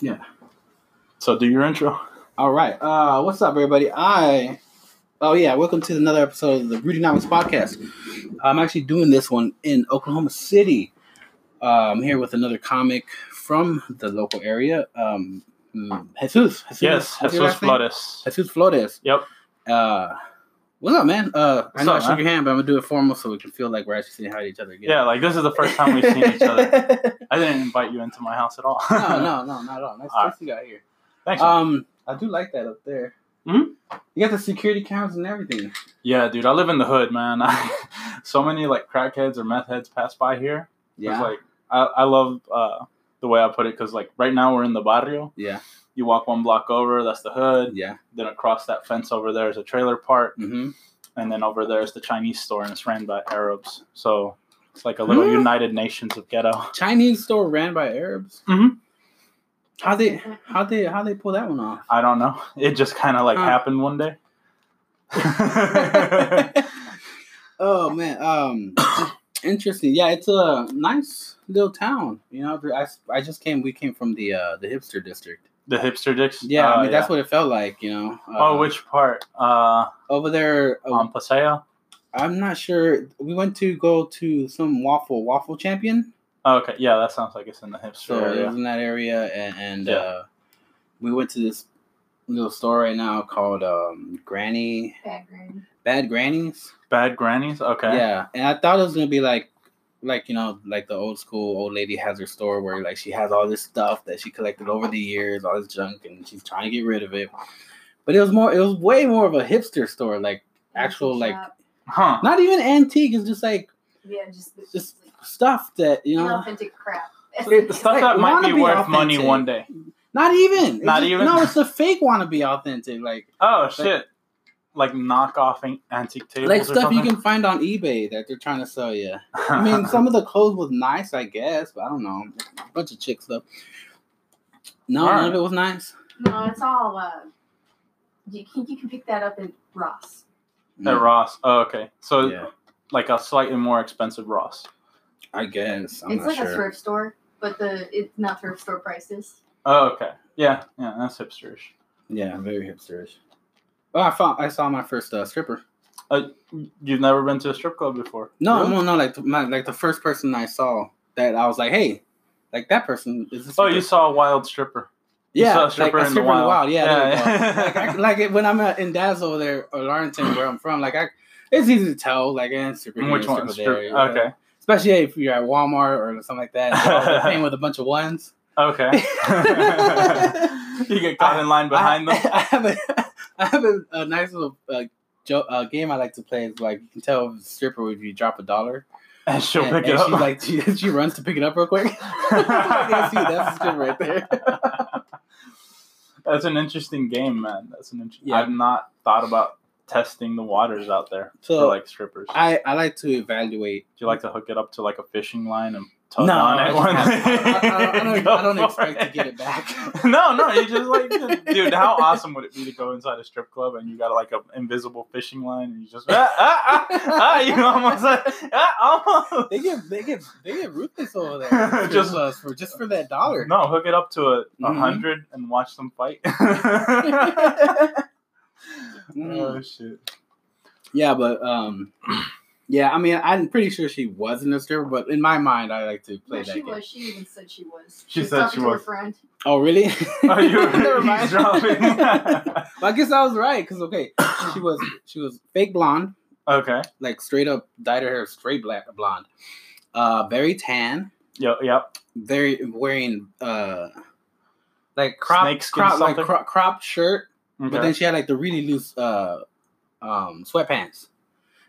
Yeah. So do your intro. All right. Uh, what's up, everybody? I. Oh yeah, welcome to another episode of the Rudynomics podcast. I'm actually doing this one in Oklahoma City. Uh, I'm here with another comic from the local area. Um, mm, Jesus. Jesus. Yes, Jesus? Flores. Jesus Flores. Yep. Uh, what's up, man? Uh, I What's know up, I shook man? your hand, but I'm gonna do it formal so we can feel like we're actually saying hi to each other again. Yeah, like this is the first time we've seen each other. I didn't invite you into my house at all. no, no, no, not at all. Nice, All nice you got here. Thanks. man. Um, I do like that up there. Mhm. You got the security cameras and everything. yeah, dude, I live in the hood, man. I, so many like crackheads or meth heads pass by here. It's Yeah, like I, I love uh, the way I put it because like right now we're in the barrio. yeah, You walk one block over, that's the hood. yeah. Then across that fence over there is a trailer park, Mm-hmm. and then over there is the Chinese store, and it's ran by Arabs. So it's like a little Hmm. United Nations of ghetto. Chinese store ran by Arabs. Mhm. How they how they how they pull that one off? I don't know. It just kind of like Huh. happened one day. oh man, um, interesting. Yeah, it's a nice little town. You know, I, I just came. We came from the uh the hipster district. The hipster dicks. Yeah, I Uh, mean that's what it felt like. You know. Oh, Uh, which part? Uh, over there? uh, on Paseo. I'm not sure. We went to go to some waffle waffle champion. Oh, okay, yeah, that sounds like it's in the hipster So it area. was in that area, and, and Yeah. uh, we went to this little store right now called um, Granny Bad granny. Bad Grannies. Bad grannies. Okay. Yeah, and I thought it was gonna be like, like you know, like the old school old lady has her store where like she has all this stuff that she collected over the years, all this junk, and she's trying to get rid of it. But it was more, it was way more of a hipster store, like actual like. Huh. not even antique. It's just like Yeah, just just stuff that you know. authentic crap. The stuff like that might be wannabe worth money one day. Not even. It's Not just- even? No, it's the fake wannabe authentic. Like Oh shit! Like knockoff an- antique tables like or stuff you can find on eBay that they're trying to sell you. I mean, some of the clothes was nice, I guess, but I don't know. A bunch of chick stuff. No, All none of it was nice. No, it's all. Uh, you can you can pick that up at Ross. at Ross. Oh, okay. So Yeah, like a slightly more expensive Ross. I guess. I'm it's not like a thrift store, but the it's not thrift store prices. Oh, okay. Yeah, yeah, that's hipsterish. Yeah, very hipsterish. Oh, I found. I saw my first uh, stripper. You've never been to a strip club before? No, Really? no, no. Like my, like the first person I saw that I was like, hey, like that person is. A Oh, you saw a wild stripper. You Yeah, saw a like stripper in the in the wild. Yeah, Yeah. like, I, like it- when I'm at, in Dazzle there or Lawrenton, where I'm from, like I, it's easy to tell. Like, eh, stripper here, Which stripper there. You know? Okay. Especially if you're at Walmart or something like that. Paying with a bunch of ones. Okay. you get caught in line behind I, them. I have a, I have a, a nice little uh, jo- uh, game I like to play. Is like you can tell a stripper if you drop a dollar. And she'll and, pick and it up. She like she, she runs to pick it up real quick. I see that's stripper right there. That's an interesting game, man. That's an interesting. Yeah. I've not thought about testing the waters out there So, for like strippers. I, I like to evaluate Do you like to hook it up to like a fishing line and tug No, on I, it? just have- I, I- I don't, I don't for expect to get it back. no, no, you just like, dude. How awesome would it be to go inside a strip club and you got like an invisible fishing line and you just ah ah ah, ah you almost ah, almost. They get they get they get ruthless over there. Just- just for just for that dollar. No, hook it up to a, a Mhm. hundred and watch them fight. Mm. oh shit! Yeah, but um, yeah. I mean, I'm pretty sure she wasn't a stripper, but in my mind, I like to play No, that she game. was. She even said she was. She was said she to was. Her friend. Oh, really? Oh, you were Never mind. eavesdropping. Well, I guess I was right because okay, she was she was fake blonde, okay. like straight up dyed her hair straight black blonde, uh, very tan, Yep. Yep. very wearing uh, like crop Snakeskin crop like something? cro- cropped shirt. Okay. But then she had like the really loose uh um sweatpants.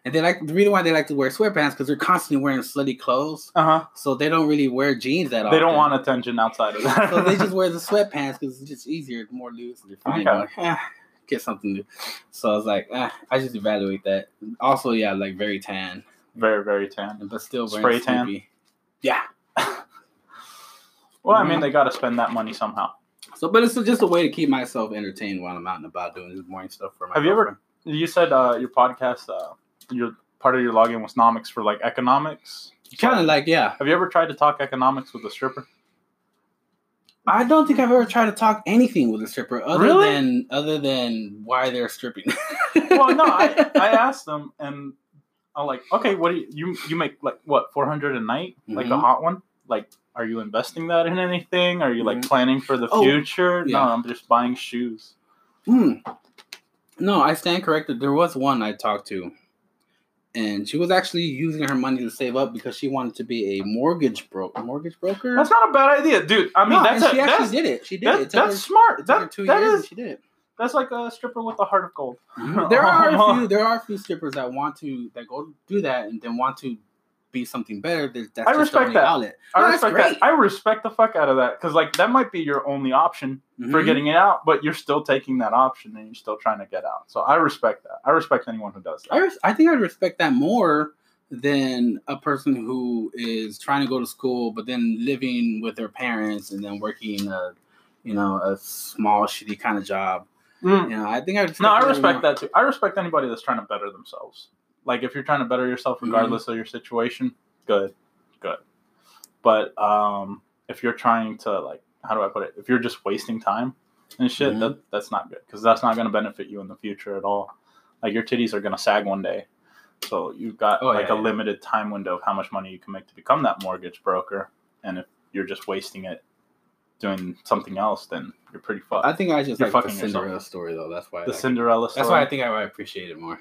And they like the reason why they like to wear sweatpants because they're constantly wearing slutty clothes. uh huh. So they don't really wear jeans that often. They don't want attention outside of that. So they just wear the sweatpants because it's just easier, it's more loose, and they're fine. Okay. Like, eh, get something new. So I was like, eh, I just evaluate that. Also, yeah, like very tan, very, very tan. but still Spray tan? Snoopy. Yeah. Well, I mean, they got to spend that money somehow. So, but it's just a way to keep myself entertained while I'm out and about doing this morning stuff for my. Have you ever- You said uh, your podcast, uh, your part of your login was nomics for like economics. Kind of like yeah. Have you ever tried to talk economics with a stripper? I don't think I've ever tried to talk anything with a stripper other Really? than other than why they're stripping. well, no, I, I asked them, and I'm like, okay, what do you you, you make like what four hundred a night, like a hot one? Like, are you investing that in anything? Are you like Mhm. planning for the Oh, future? yeah. No, I'm just buying shoes. Hmm. No, I stand corrected. There was one I talked to, and she was actually using her money to save up because she wanted to be a mortgage broker. mortgage broker. That's not a bad idea, dude. I mean, No, that's a, she actually that's, did it. She did that- it. That's her- smart. it That, two that years, is and she did it. that's like a stripper with a heart of gold. There are a few. There are a few strippers that want to that go do that and then want to be something better. There's- That's I respect that. outlet. I No, respect that. I respect the fuck out of that because like that might be your only option for Mhm. getting it out, but you're still taking that option and you're still trying to get out. So I respect that. I respect anyone who does that. I, res- I think I respect that more than a person who is trying to go to school but then living with their parents and then working a you know a small shitty kind of job. Mm. You know, I think I No, I respect that too. I respect anybody that's trying to better themselves. Like if you're trying to better yourself Mm-hmm. regardless of your situation, good, good. But um, if you're trying to like, how do I put it? If you're just wasting time and shit, Mhm. that that's not good because that's not going to benefit you in the future at all. Like your titties are going to sag one day, so you've got Oh, like yeah, a yeah. limited time window of how much money you can make to become that mortgage broker. And if you're just wasting it doing something else, then you're pretty fucked. I think I just You're like the fucking yourself. Cinderella story though. That's why. I the like. Cinderella story. That's why I think I, I appreciate it more.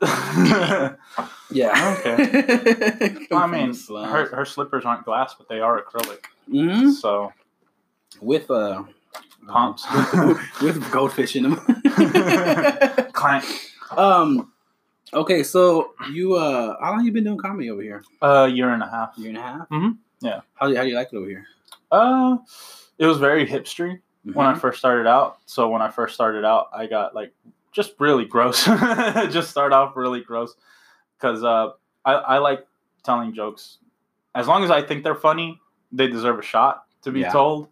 Yeah. Okay. I mean, her, her slippers aren't glass, but they are acrylic. hmm So with uh Pumps. with, goldfish in them. clank. um. Okay, so you uh, how long you been doing comedy over here? A year and a half. Year and a half. Mhm, yeah. How do you, how do you like it over here? Uh, it was very hipstery when I Mhm. first started out. So when I first started out, I got like just really gross. just start off really gross because uh, I I like telling jokes. As long as I think they're funny, they deserve a shot to be Yeah. told.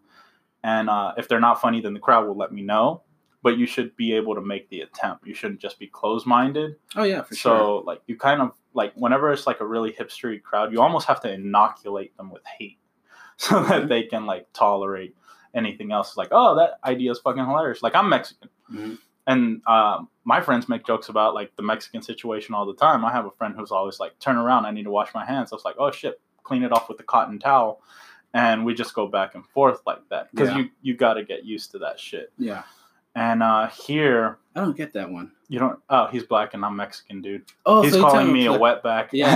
And uh, if they're not funny, then the crowd will let me know. But you should be able to make the attempt. You shouldn't just be closed minded. oh yeah, for so sure. like you kind of like whenever it's like a really hipstery crowd, you almost have to inoculate them with hate so Mhm. that they can like tolerate anything else. Like, oh, that idea is fucking hilarious. Like I'm Mexican, Mhm. And um, my friends make jokes about like the Mexican situation all the time. I have a friend who's always like, "Turn around, I need to wash my hands." I was like, "Oh shit, clean it off with the cotton towel," and we just go back and forth like that because Yeah. you you got to get used to that shit. Yeah, And uh, here. I don't get that one. You don't. Oh, he's black and I'm Mexican, dude. Oh, He's so calling me a like- wetback. Yeah.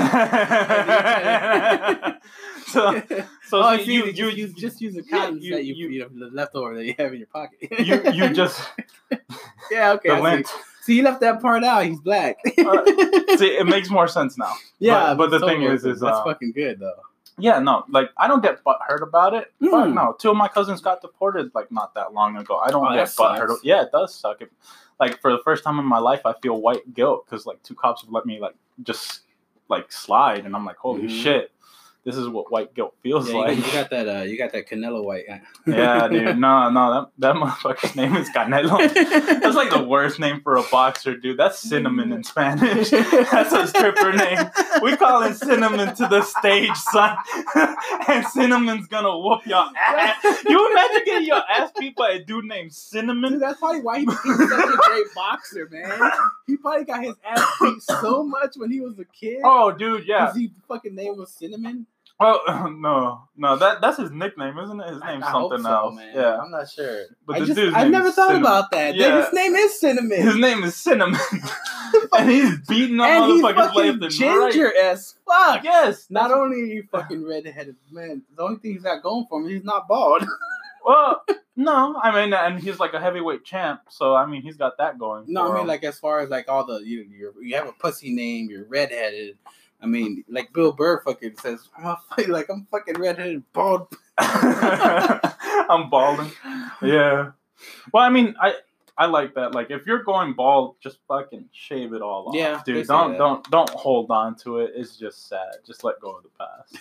so, so oh, you, you, you, you, just use the Yeah, you- that you, you- you, know, the leftover that you have in your pocket. you, you just yeah, okay. the lint. See, you left that part out. He's black. Uh, See, it makes more sense now. yeah, but, but the so thing is, is that's uh, fucking good though. Yeah, no, like I don't get butthurt about it. But Mm. no, two of my cousins got deported like not that long ago. I don't Oh, get butthurt. Yeah, it does suck. It, like for the first time in my life, I feel white guilt because like two cops have let me like just like slide, and I'm like, holy Mhm. shit, this is what white guilt feels Yeah, you, like. got, you got that. Uh, you got that Canelo white. yeah, dude. No, no, that that motherfucker's name is Canelo. That's like the worst name for a boxer, dude. That's cinnamon in Spanish. That's a stripper name. We call it cinnamon to the stage, son. and cinnamon's gonna whoop your ass. You imagine getting your ass beat by a dude named Dude, Cinnamon? that's probably why he's such a great boxer, man. He probably got his ass beat so much when he was a kid. Oh, dude, yeah. His he fucking name was Cinnamon. Oh no, no, that that's his nickname, isn't it? His name's I- I hope something so, else. man. Yeah, I'm not sure. but I the just, dude's I name never thought Cinnamon. about that. Yeah. His name is Cinnamon. His name is Cinnamon, and he's beating up motherfuckers fucking left and right. ginger as fuck. Yes, Not that's- only are you fucking redheaded, man, the only thing he's got going for him, he's not bald. Well, no, I mean, and he's like a heavyweight champ, so I mean, he's got that going. No, for I mean him. like as far as like all the you you you have a pussy name, you're redheaded. I mean, like Bill Burr fucking says, I'm a, fuck- like I'm fucking redheaded, bald. I'm balding. Yeah. Well, I mean, I I like that. Like, if you're going bald, just fucking shave it all off. Yeah, dude. Don't don't don't hold on to it. It's just sad. Just let go of the past.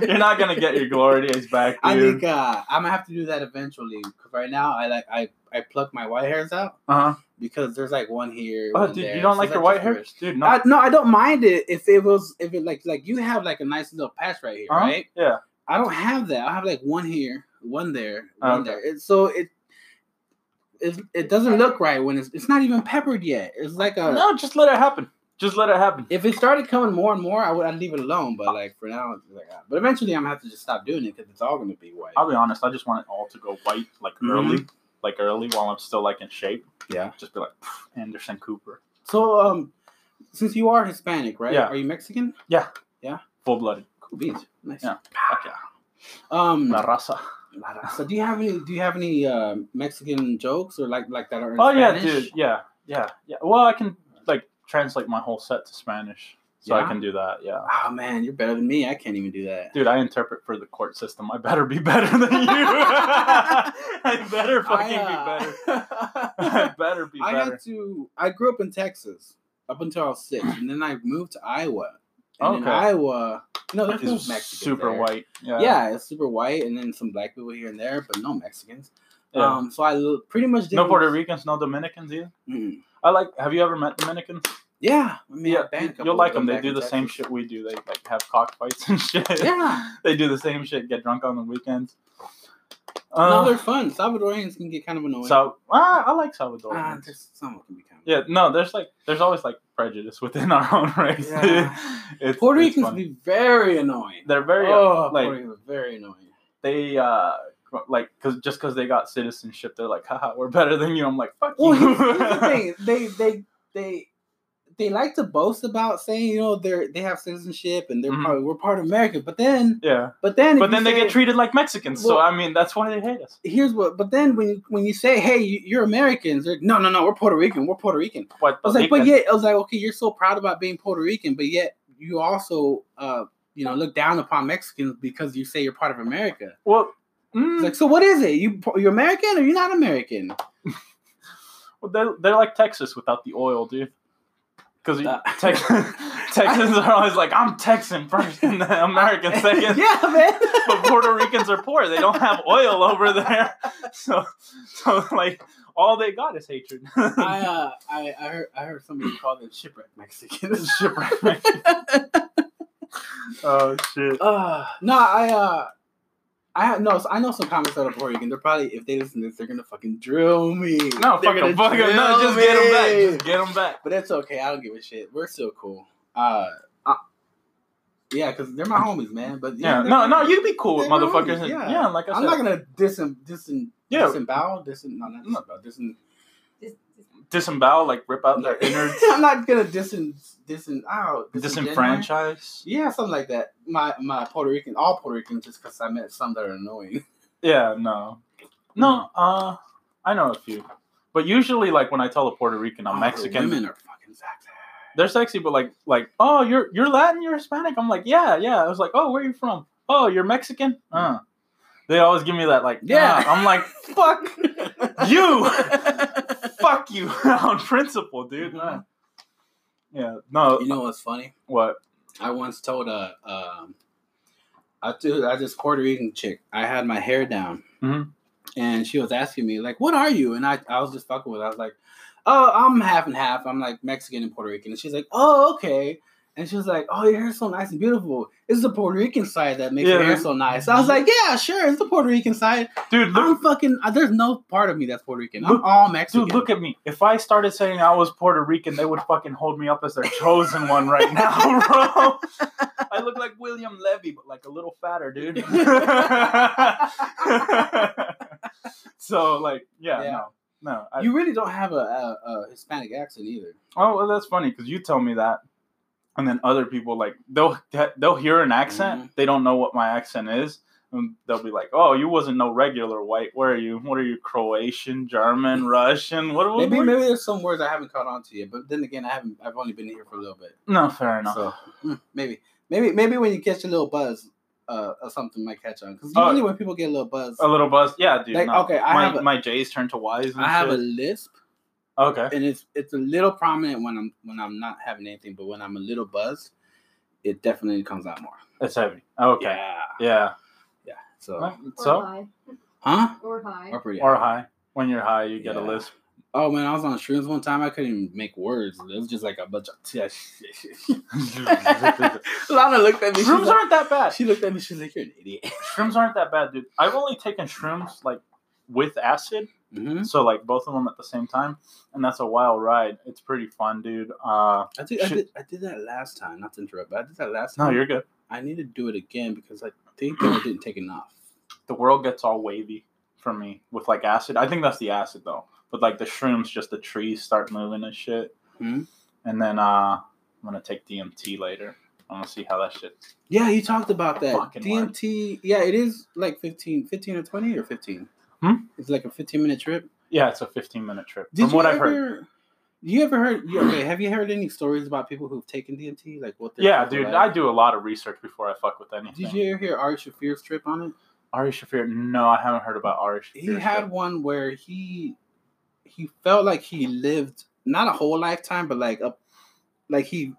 you're not gonna get your glory days back, I dude. think uh, I'm gonna have to do that eventually. Cause right now I like I I pluck my white hairs out Uh huh. Because there's like one here. Oh, one dude, there. you don't So like your white hair, dude? No. I, no, I don't mind it if it was if it like like you have like a nice little patch right here, Uh-huh. right? Yeah. I don't have that. I have like one here, one there, Oh, one okay. there. It, so it, it it doesn't look right when it's it's not even peppered yet. It's like a no, just let it happen. Just let it happen. if it started coming more and more, I would I'd leave it alone. But like for now, it's like but eventually I'm gonna have to just stop doing it because it's all gonna be white. I'll be honest. I just want it all to go white, like Mhm. early, like early, while I'm still like in shape. Yeah. Just be like Anderson Cooper, So um, since you are Hispanic, right? Yeah. Are you Mexican? Yeah. Yeah. Full blooded. Cool beans. Nice. Yeah. Fuck yeah. Um. La raza. La So do you have any? Do you have any uh, Mexican jokes or like like that are in Oh yeah, dude. Yeah, yeah, yeah. Well, I can like translate my whole set to Spanish, so I can do that. Yeah. Oh man, you're better than me. I can't even do that. Dude, I interpret for the court system. I better be better than you. I better fucking be better. I better. be better I had to. I grew up in Texas up until I was six, and then I moved to Iowa. And Okay. Iowa, no, there's no Mexicans. super there. white. Yeah. Yeah. it's super white, and then some black people here and there, but no Mexicans. Yeah. Um, so I pretty much did no Puerto Ricans, no Dominicans either. Mm. I like. Have you ever met Dominicans? Yeah, I mean, Yeah, I've been a you- couple you'll like them. They do in the same shit we do. They like have cockfights and shit. Yeah, they do the same shit. Get drunk on the weekends. no, Uh, they're fun. Salvadorians can get kind of annoying. so ah, I like Salvador. ah, there's some can be kind of Yeah, no, there's like there's always like prejudice within our own race. Yeah. it's, Puerto it's Ricans fun. be very annoying. they're very oh, like- Puerto Ricans very annoying. they uh like because just because they got citizenship, they're like, haha, we're better than you. I'm like, fuck Well, you. here's, here's the thing. They they they they like to boast about saying you know they're they have citizenship and they're Mhm. part we're part of America. But then yeah, but then but then they say- get treated like Mexicans. so I mean, that's why they hate us. Here's what. But then when you, when you say hey you, you're Americans, they're no no no we're Puerto Rican we're Puerto Rican. What I was like, but yet I was like, okay, you're so proud about being Puerto Rican, but yet you also, uh, you know, look down upon Mexicans because you say you're part of America. well, mm, like, so what is it? You you're American or you're not American? well, they're, they're like Texas without the oil, dude. Because Tex- Texans are always like, I'm Texan first and then American second. yeah, man. but Puerto Ricans are poor. They don't have oil over there, so so like all they got is hatred. I uh, I I heard I heard somebody call them shipwreck Mexicans. Shipwreck. Mexicans. oh shit! Uh, no, I uh, I no, I know some comics that are Puerto Rican. They're probably if they listen to this, they're gonna fucking drill me. No, They're fuck them, fuck them. No, just get them back. Just get them back. But it's okay. I don't give a shit. We're still cool. Uh, yeah, because they're my homies, man. But Yeah, they're- no, no, you'd be cool with motherfuckers. homies, and- yeah. yeah. like I said. I'm not gonna disin disin Yeah. disembowel disin no not disembowel disin. Disembowel, like rip out their innards, I'm not gonna disin disin out disenfranchise. Yeah, something like that. My my Puerto Rican, all Puerto Ricans, just because I met some that are annoying. Yeah, no, no. Uh, I know a few, but usually, like when I tell a Puerto Rican I'm Oh, Mexican, Women are fucking sexy. they're sexy, but like, like, oh, you're you're Latin, you're Hispanic. I'm like, yeah, yeah. I was like, oh, where are you from? Oh, you're Mexican. Uh. They always give me that like, Yeah. yeah. I'm like, fuck you, fuck you on principle, dude. Mhm. Yeah, no. You know what's funny? what? I once told a um, I told I this Puerto Rican chick. I had my hair down, Mhm. and she was asking me like, "What are you?" And I I was just fucking with. Her. I was like, "Oh, I'm half and half. I'm like Mexican and Puerto Rican." And she's like, "Oh, okay." And she was like, "Oh, your hair's so nice and beautiful. It's the Puerto Rican side that makes your hair so nice." I was like, "Yeah, sure, it's the Puerto Rican side. Dude, look, I'm fucking. uh, There's no part of me that's Puerto Rican. I'm Look- all Mexican." dude, look at me. If I started saying I was Puerto Rican, they would fucking hold me up as their chosen one right now, bro. I look like William Levy, but like a little fatter, dude. so, like, yeah, Yeah. no, no. I, you really don't have a, a, a Hispanic accent either. oh, well, that's funny because you tell me that, and then other people like they'll they'll hear an accent, Mhm. they don't know what my accent is. And they'll be like, "Oh, you wasn't no regular white. Where are you? What are you? Croatian, German, Russian? What? what Maybe maybe there's some words I haven't caught on to yet, but then again, I haven't. I've only been here for a little bit, No, fair enough. so mm, maybe maybe maybe when you catch a little buzz, uh, or something might catch on. Because usually when people get a little buzz, A little buzz, yeah, dude. Like, no. okay, I my have a- my J's turn to Y's. And I have a lisp, okay. and it's it's a little prominent when I'm when I'm not having anything, but when I'm a little buzzed, it definitely comes out more. It's heavy. Okay. Yeah, Yeah. yeah. So, or So high. huh? Or high. Or pretty or high. high. When you're high, you get a lisp. Oh man, I was on shrooms one time. I couldn't even make words. It was just like a bunch of. Lana looked at me. Shrooms aren't that bad. she looked at me. She's like, "You're an idiot." Shrooms aren't that bad, dude. I've only taken shrooms like with acid, hmm so like both of them at the same time, and that's a wild ride. It's pretty fun, dude. Uh, I did, I did. I did that last time. Not to interrupt, but I did that last time. no, time. you're good. I need to do it again because I think I didn't take enough. The world gets all wavy for me with like acid. I think that's the acid though, but like the shrooms, just the trees start moving and shit. Hmm? And then uh, I'm gonna take DMT later. I'm gonna see how that shit. Yeah, you talked about that. Fucking DMT. Yeah, it is like 15, 15 or 20 or 15. Hmm? It's like a 15 minute trip. Yeah, it's a 15 minute trip. Did From what ever, I've heard. You ever heard? Okay, have you heard any stories about people who've taken DMT? Like what? Yeah, dude, like? I do a lot of research before I fuck with anything. Did you ever hear Ari Shaffir's trip on it? Ari Shaffir? No, I haven't heard about Ari Shaffir. He had one where he he felt like he lived not a whole lifetime, but like a like he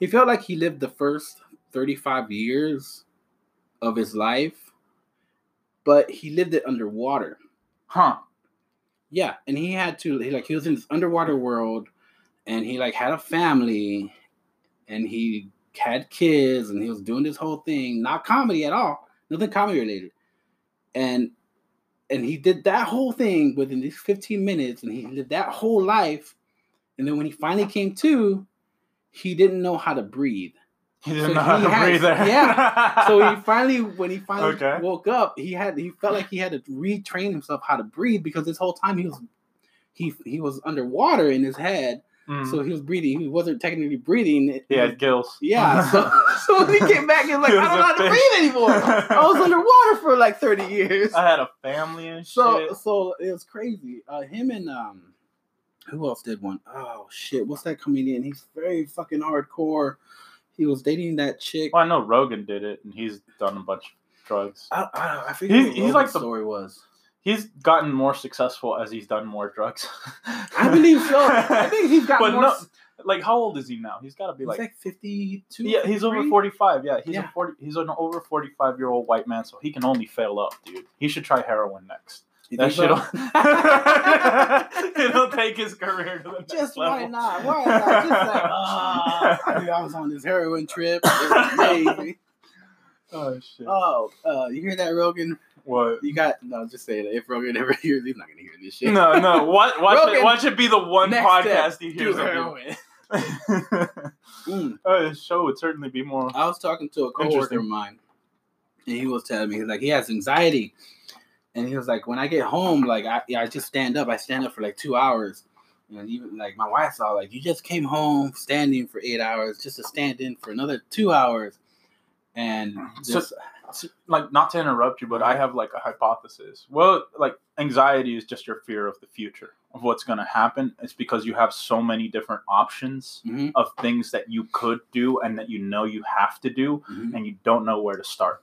he felt like he lived the first 35 years of his life, but he lived it underwater. Huh. Yeah, and he had to he like he was in this underwater world and he like had a family and he had kids and he was doing this whole thing, not comedy at all, nothing comedy related. And and he did that whole thing within these 15 minutes and he lived that whole life. And then when he finally came to, he didn't know how to breathe. He didn't So know how to had- breathe there. yeah. So he finally, when he finally Okay. woke up, he had he felt like he had to retrain himself how to breathe because this whole time he was he he was underwater in his head, Mm. so he was breathing. He wasn't technically breathing. He had gills. yeah. So, so when he came back, he was like, He I don't know how to breathe anymore. I was underwater for like thirty years. I had a family and So shit. so it was crazy. Uh, him and um, who else did one? Oh shit, what's that comedian? He's very fucking hardcore. He was dating that chick. Well, I know Rogan did it, and he's done a bunch of drugs. I, I, don't know. I forget He's- he's like the- story was. He's gotten more successful as he's done more drugs. I believe so. I think he's got But more. no, like how old is he now? He's got to be he's like, like, fifty-two. yeah, he's over forty-five. Yeah, he's Yeah. a forty. He's an over forty-five year old white man, so he can only fail up, dude. He should try heroin next. You That think shit. so? It'll take his career to the next Just level. why not? Why not? Just like, ah, I knew I was on this heroin trip. It was amazing. oh shit! Oh, uh, you hear that, Rogan? what? You got no. Just say that if Rogan ever hears, he's not gonna hear this shit. No, no. What? watch, Rogan, it, watch it be the one podcast he hears. heroin. Mm. uh, his show would certainly be more. I was talking to a coworker of mine, and he was telling me he's like he has anxiety, and he was like when I get home, like I yeah, I just stand up. I stand up for like two hours, and even like my wife saw, like, you just came home standing for eight hours just to stand in for another two hours, and So- just s- like not to interrupt you, but I have like a hypothesis. Well, like anxiety is just your fear of the future of what's going to happen. It's because you have so many different options Mhm, of things that you could do and that you know you have to do, mhm. and you don't know where to start,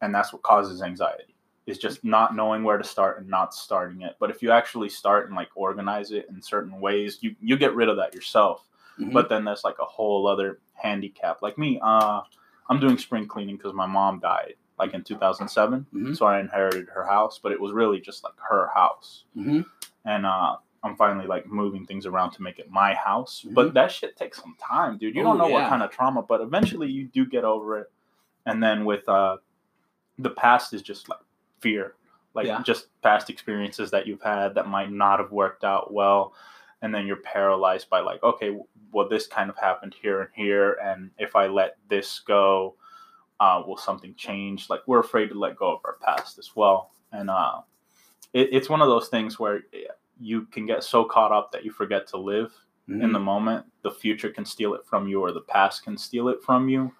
and that's what causes anxiety. Is just not knowing where to start and not starting it. But if you actually start and like organize it in certain ways, you you get rid of that yourself. Mhm. But then there's like a whole other handicap. Like me, uh, I'm doing spring cleaning because my mom died like in 2007. Mhm. So I inherited her house, but it was really just like her house. Mhm. And uh, I'm finally like moving things around to make it my house. Mhm. But that shit takes some time, dude. You Oh, don't know yeah. what kind of trauma, but eventually you do get over it. And then with uh, the past is just like fear, like Yeah. just past experiences that you've had that might not have worked out well. And then you're paralyzed by like, okay, well, this kind of happened here and here, and if I let this go, uh, will something change? Like we're afraid to let go of our past as well, and uh, it, it's one of those things where you can get so caught up that you forget to live in Mm-hmm. the moment. The future can steal it from you, or the past can steal it from you.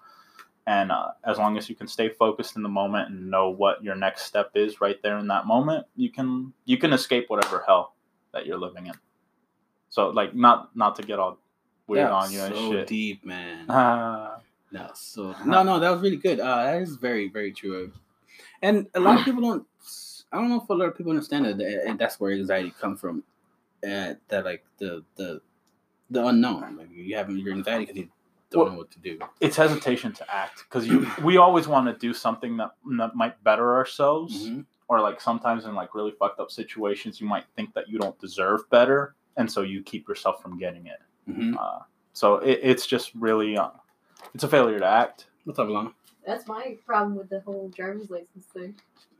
And uh, as long as you can stay focused in the moment and know what your next step is right there in that moment, you can you can escape whatever hell that you're living in. So like not not to get all weird That on you and so shit. deep, man. Ah, No, so no, no, that was really good. Uh, that is very, very true. And a lot of people don't. I don't know if a lot of people understand that, and that's where anxiety comes from. Uh, that like the the the unknown. Like you have your anxiety because you don't Well- know what to do. it's hesitation to act because you we always want to do something that, that might better ourselves Mhm. or like sometimes in like really fucked up situations you might think that you don't deserve better and so you keep yourself from getting it. Mhm. Uh, so it, it's just really, uh, it's a failure to act. What's up, Lana? That's my problem with the whole driver's license thing.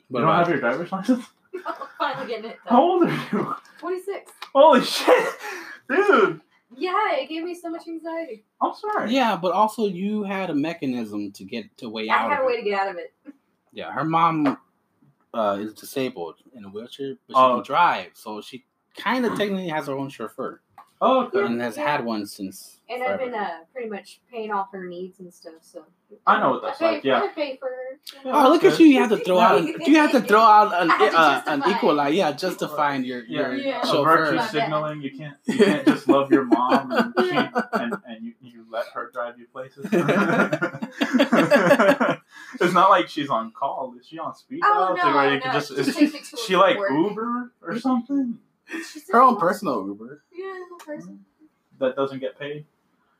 What you don't have your driver's license? Finally getting it How old are you? 26. Holy shit, dude! Yeah, it gave me so much anxiety. I'm sorry. Yeah, but also you had a mechanism to get to way I out. I had of a way it. to get out of it. Yeah, her mom uh, is disabled in a wheelchair, but she Oh. can drive, so she kind of technically has her own chauffeur Oh, okay. and has had one since. And I've been uh, pretty much paying off her needs and stuff. So I know what that's I pay, like, yeah. I pay for her. Oh, look at you! You have to throw out. An, you have to throw out an, I have to uh, an justify. equalizer. Yeah, justifying your Yeah, your Yeah. a virtue signaling. You can't, you can't just love your mom and, she, and, and you, you let her drive you places. it's not like she's on call. Is she on speed dial? Oh, no, to where you no, can just, she is takes me to she like work. Uber or something Her own personal Uber. Yeah, her own person. that doesn't get paid?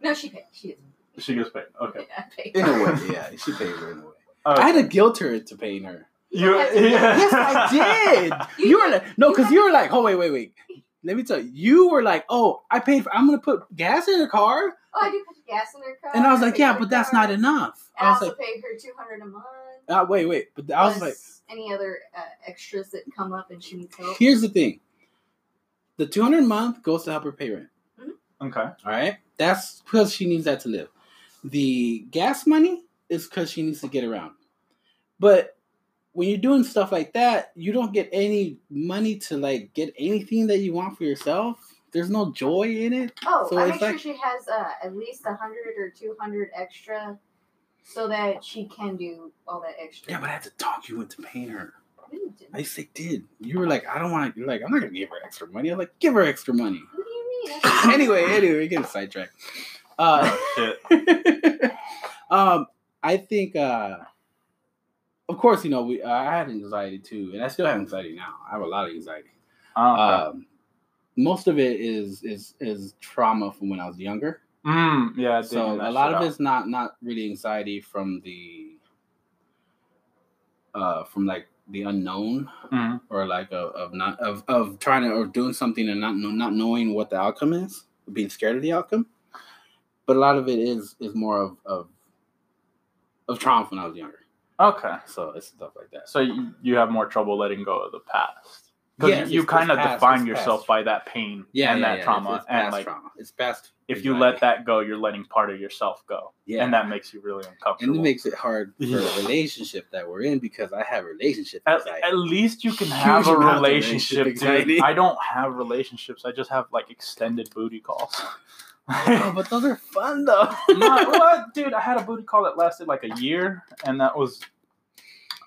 No, she paid. She is. She gets paid. Okay. I paid. In a way, yeah, she paid her in a way. Okay. I had to guilt her into paying her. You, have yeah. Yes, I did. You You were like, no, because had- you were like, oh wait, wait, wait. Let me tell you, you were like, oh, I paid for. I'm gonna put gas in her car, Oh, I do put gas in her car. and I was like, paid yeah, but that's car. not enough. I I was also like, paid her two hundred a month. uh, wait, wait, but I was like, any other uh, extras that come up and she needs help. here's the thing: the 200 a month goes to help her pay rent. Okay. All right, that's because she needs that to live. The gas money is because she needs to get around. But when you're doing stuff like that, you don't get any money to like get anything that you want for yourself. There's no joy in it. Oh, So I it's make like- sure she has uh, at least a hundred or two hundred extra, so that she can do all that extra. Yeah, but I had to talk you into paying her. No, you didn't. I just like, did. You were like, I don't want to. You're like, I'm not gonna give her extra money. I'm like, give her extra money. What do you mean? I- anyway, anyway, we're getting sidetracked. Uh, Oh, shit. um, I think, uh, of course, you know, we I had anxiety too, and I still have anxiety now. I have a lot of anxiety. Oh, okay. Um, most of it is is is trauma from when I was younger. mm, yeah. So a lot of out. it's not not really anxiety from the uh from like the unknown Mhm. or like of, of not of, of trying to or doing something and not not knowing what the outcome is, being scared of the outcome. But a lot of it is is more of of of trauma when I was younger. Okay. So it's stuff like that. So you, you have more trouble letting go of the past because you kind of past, define yourself past. by that pain Yeah, and yeah, that yeah, trauma, It's, it's and like trauma. It's past. if you let that go, you're letting part of yourself go, yeah, and that makes you really uncomfortable and it makes it hard for a relationship that we're in because I have relationship at, anxiety. at least you can have a relationship. relationship. Dude. I don't have relationships. I just have like extended booty calls. oh, but those are fun though. Not, what, dude? I had a booty call that lasted like a year, and that was.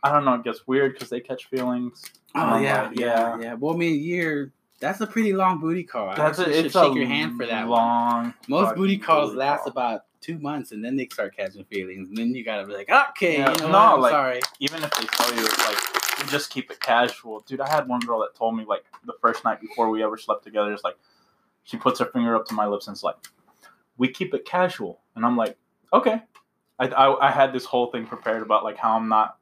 I don't know. It gets weird because they catch feelings. Oh Um, yeah, yeah. yeah, yeah. Well, I mean, a year. That's a pretty long booty call. I That's actually a, should shake your hand for that. one. long. Most booty calls booty last call. about two months, and then they start catching feelings, and then you gotta be like, okay, Yeah, you know no. Like- sorry. even if they tell you it's like you just keep it casual. Dude, I had one girl that told me like the first night before we ever slept together, it's like she puts her finger up to my lips and it's like, we keep it casual. And I'm like, okay. I, I, I had this whole thing prepared about like how I'm not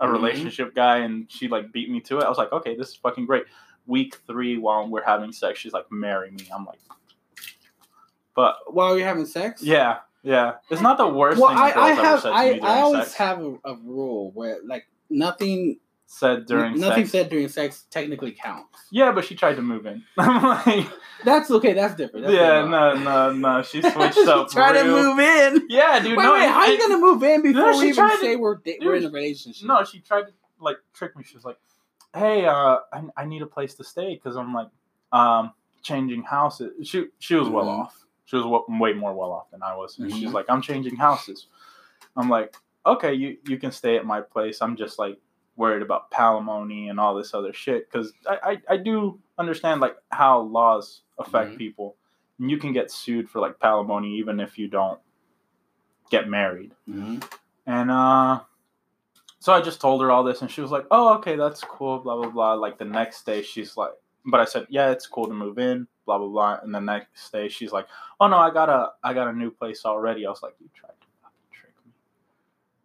a Mhm. relationship guy and she like beat me to it. I was like, okay, this is fucking great. Week three while we're having sex, she's like, marry me. I'm like, but While you're having sex, yeah, yeah. It's not the worst Well, thing I, I ever have, said to I, I always sex. have a, a rule where like nothing, said during nothing sex. said during sex technically counts. Yeah, but she tried to move in. Like, That's okay. That's different. That's yeah, no, no, no. She switched she up. Try to move in. Yeah, dude. Wait, no, wait, how are you gonna move in before No, we she even to- say we're da- we're in a relationship? No, she tried to like trick me. She was like, "Hey, uh, I, I need a place to stay because I'm like, um, changing houses." She she was well Mhm. off. She was wa- way more well off than I was. And she's Mhm. like, "I'm changing houses." I'm like, "Okay, you you can stay at my place. I'm just like worried about palimony and all this other shit because I, I I do understand like how laws affect Mhm. people. And you can get sued for like palimony even if you don't get married." Mhm. And uh so I just told her all this and she was like, "Oh, okay, that's cool, blah blah blah." Like the next day she's like, but I said, "Yeah, it's cool to move in, blah blah blah." And the next day she's like, "Oh no, I got a I got a new place already." I was like, "You tried to fucking trick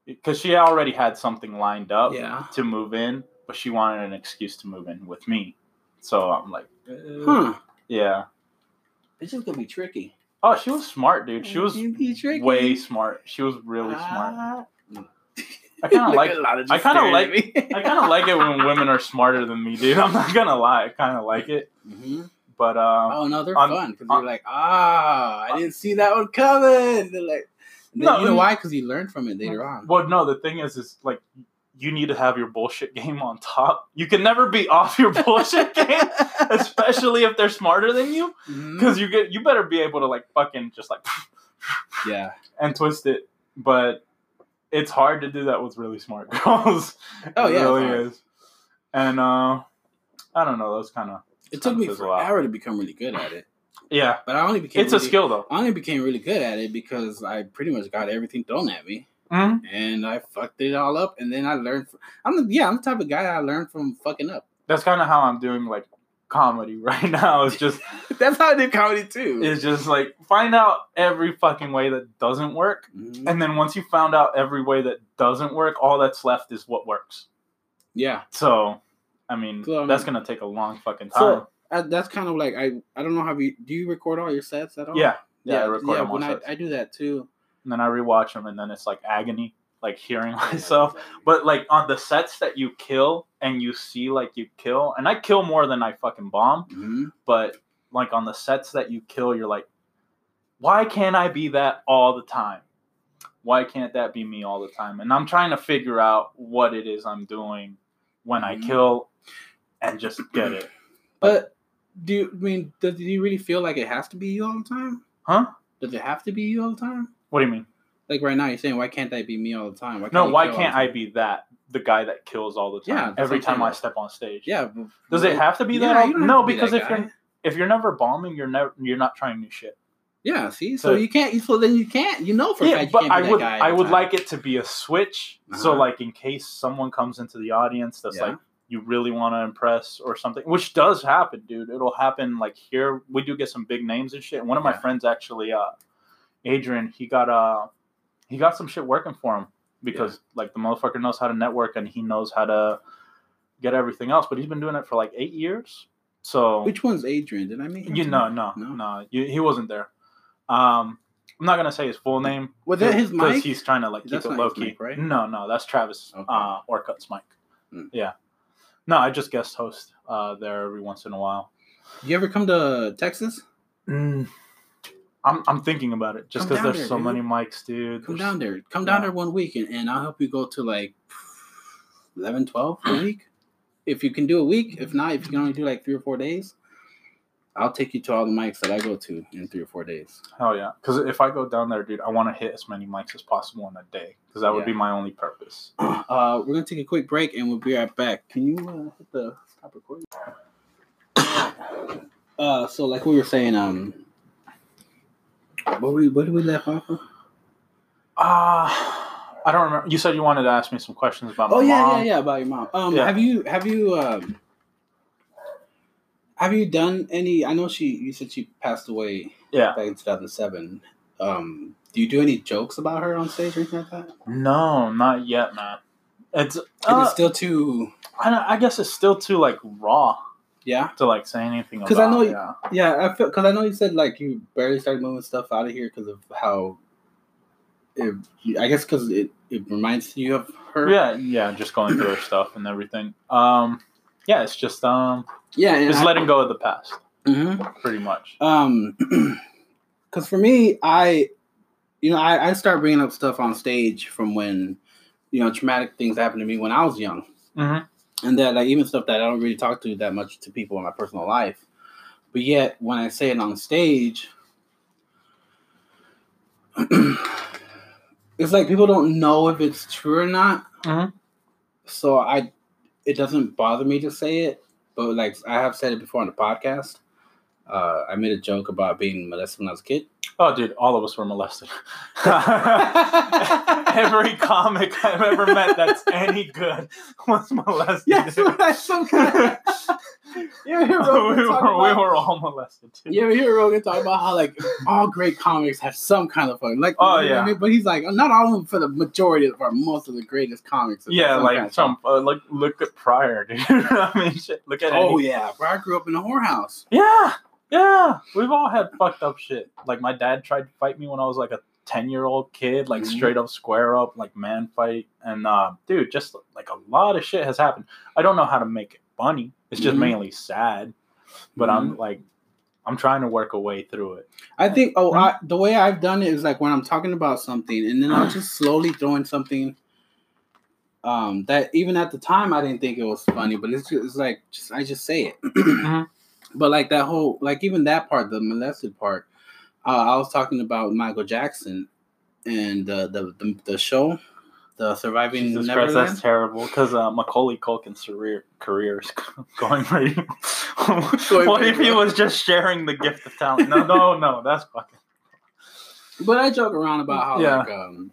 me." Cuz she already had something lined up Yeah. to move in, but she wanted an excuse to move in with me. So I'm like, eh, Huh. yeah. Bitches gonna be tricky. Oh, she was smart, dude. She was be tricky. way smart. She was really smart. Ah. I kind of like. at I kinda like- me. I kind of like it when women are smarter than me, dude. I'm not gonna lie. I kind of like it, Mhm. but um, Oh no, they're on- fun because on- you're like, ah, I didn't see that one coming. They're like, and then No, you know why? Because he learned from it later on. well, no. The thing is, is like you need to have your bullshit game on top. You can never be off your bullshit game, especially if they're smarter than you, because you get you better be able to like fucking just like yeah, and twist it. But it's hard to do that with really smart girls. Oh, it yeah, really is. And uh, I don't know. Those kind of it took me forever to become really good at it, yeah. but I only became It's a skill though. I only became really good at it because I pretty much got everything thrown at me, hmm and I fucked it all up, and then I learned. From, I'm the, yeah, I'm the type of guy I learned from fucking up. That's kind of how I'm doing like comedy right now. It's just That's how I do comedy too. it's just like find out every fucking way that doesn't work, Mhm. and then once you found out every way that doesn't work, all that's left is what works. Yeah, So, I mean, So, um, that's gonna take a long fucking time. so that's kind of like I. I don't know how you do. You record all your sets at all? yeah, yeah, I record them all when I. I do that too. and then I rewatch them, and then it's like agony, like hearing myself. But like on the sets that you kill and you see like you kill, and I kill more than I fucking bomb. hmm But like on the sets that you kill, you're like, why can't I be that all the time? Why can't that be me all the time? And I'm trying to figure out what it is I'm doing when I Mhm. kill, and just get it. But do you I mean? Does do you really feel like it has to be you all the time? Huh? Does it have to be you all the time? What do you mean? Like right now, you're saying, why can't that be me all the time? Why No, why can't I be that the guy that kills all the time? Yeah, every time I step on stage. Yeah. Does it have to be that? you don't no, be because that if guy. you're if you're never bombing, you're never you're not trying new shit. Yeah. See, so So- you can't. So then you can't. You know for a Yeah, but I would I would time. like it to be a switch. So Uh-huh. like in case someone comes into the audience that's Yeah. like you really want to impress or something, which does happen, dude. It'll happen like here. We do get some big names and shit. And one of my Yeah. friends actually, uh, Adrian, he got uh he got some shit working for him because like the motherfucker knows how to network and he knows how to get everything else. But he's been doing it for like eight years. So Which one's Adrian? Did I meet him? you know, no, No? no, you, he wasn't there. Um, I'm not gonna say his full name. Was that his because mic? he's trying to like keep That's it low key. mic, right? No, no, that's Travis Okay. uh, Orcutt's mic. Hmm. Yeah. No, I just guest host uh, there every once in a while. You ever come to Texas? Mm, I'm I'm thinking about it just because there's there, so dude. many mics, dude. Come There's- down there. Come down Yeah. there one week, and, and I'll help you go to like 11, 12 a week. If you can do a week, if not, if you can only do like three or four days, I'll take you to all the mics that I go to in three or four days. Hell yeah! Because if I go down there, dude, I want to hit as many mics as possible in a day because that would Yeah. be my only purpose. Uh, we're gonna take a quick break, and we'll be right back. Can you uh, hit the stop recording? Uh, so like we were saying, um, what we what did we left off of? Uh I don't remember. You said you wanted to ask me some questions about my Oh yeah, mom. yeah, yeah, about your mom. Um, Yeah. have you have you um have you done any? I know she. You said she passed away Yeah. back in two thousand seven. Um, do you do any jokes about her on stage or anything like that? No, not yet, man. It's uh, it still too? I, I guess it's still too like raw Yeah, to like say anything because I know you- yeah. yeah. I feel because I know you said like you barely started moving stuff out of here because of how. It, I guess because it, it reminds you of her. yeah, yeah, just going through her stuff and everything. Um, yeah, it's just um, yeah. It's I- letting go of the past, Mhm. pretty much. Um, because for me, I, you know, I, I start bringing up stuff on stage from when, you know, traumatic things happened to me when I was young, Mm-hmm. and that like even stuff that I don't really talk to that much to people in my personal life, but yet when I say it on stage, it's like people don't know if it's true or not. Mhm. So I, it doesn't bother me to say it, but like I have said it before on the podcast. Uh, I made a joke about being molested when I was a kid. Oh, dude, all of us were molested. Every comic I've ever met that's any good was molested. Yes, dude. that's so good. You ever hear we, Rogan talk were, we were all molested. Too. You ever hear Rogan talk about how like all great comics have some kind of fun? Like, Oh, you know what I yeah. mean? but he's like not all of them for the majority of or most of the greatest comics. Yeah, some like kind of some uh, look look at Pryor, dude. I mean, shit. Look at. Oh any- yeah, I grew up in a whorehouse. yeah, Yeah, we've all had fucked up shit. Like my dad tried to fight me when I was like a ten year old kid, like Mhm. straight up square up, like man fight. And uh, dude, just like a lot of shit has happened. I don't know how to make it funny. It's just Mhm. mainly sad. But I'm like, I'm trying to work a way through it. I think oh Hmm? I, the way I've done it is like when I'm talking about something and then I'll just slowly throw in something um that even at the time I didn't think it was funny, but it's just it's like just I just say it. But like that whole like even that part, the molested part, uh, I was talking about Michael Jackson and uh, the, the the show, the Surviving Jesus Christ, Neverland. that's terrible. Because uh, Macaulay Culkin's career career is going right. What if he was just sharing the gift of talent? No, no, no. That's fucking. But I joke around about how Yeah. like um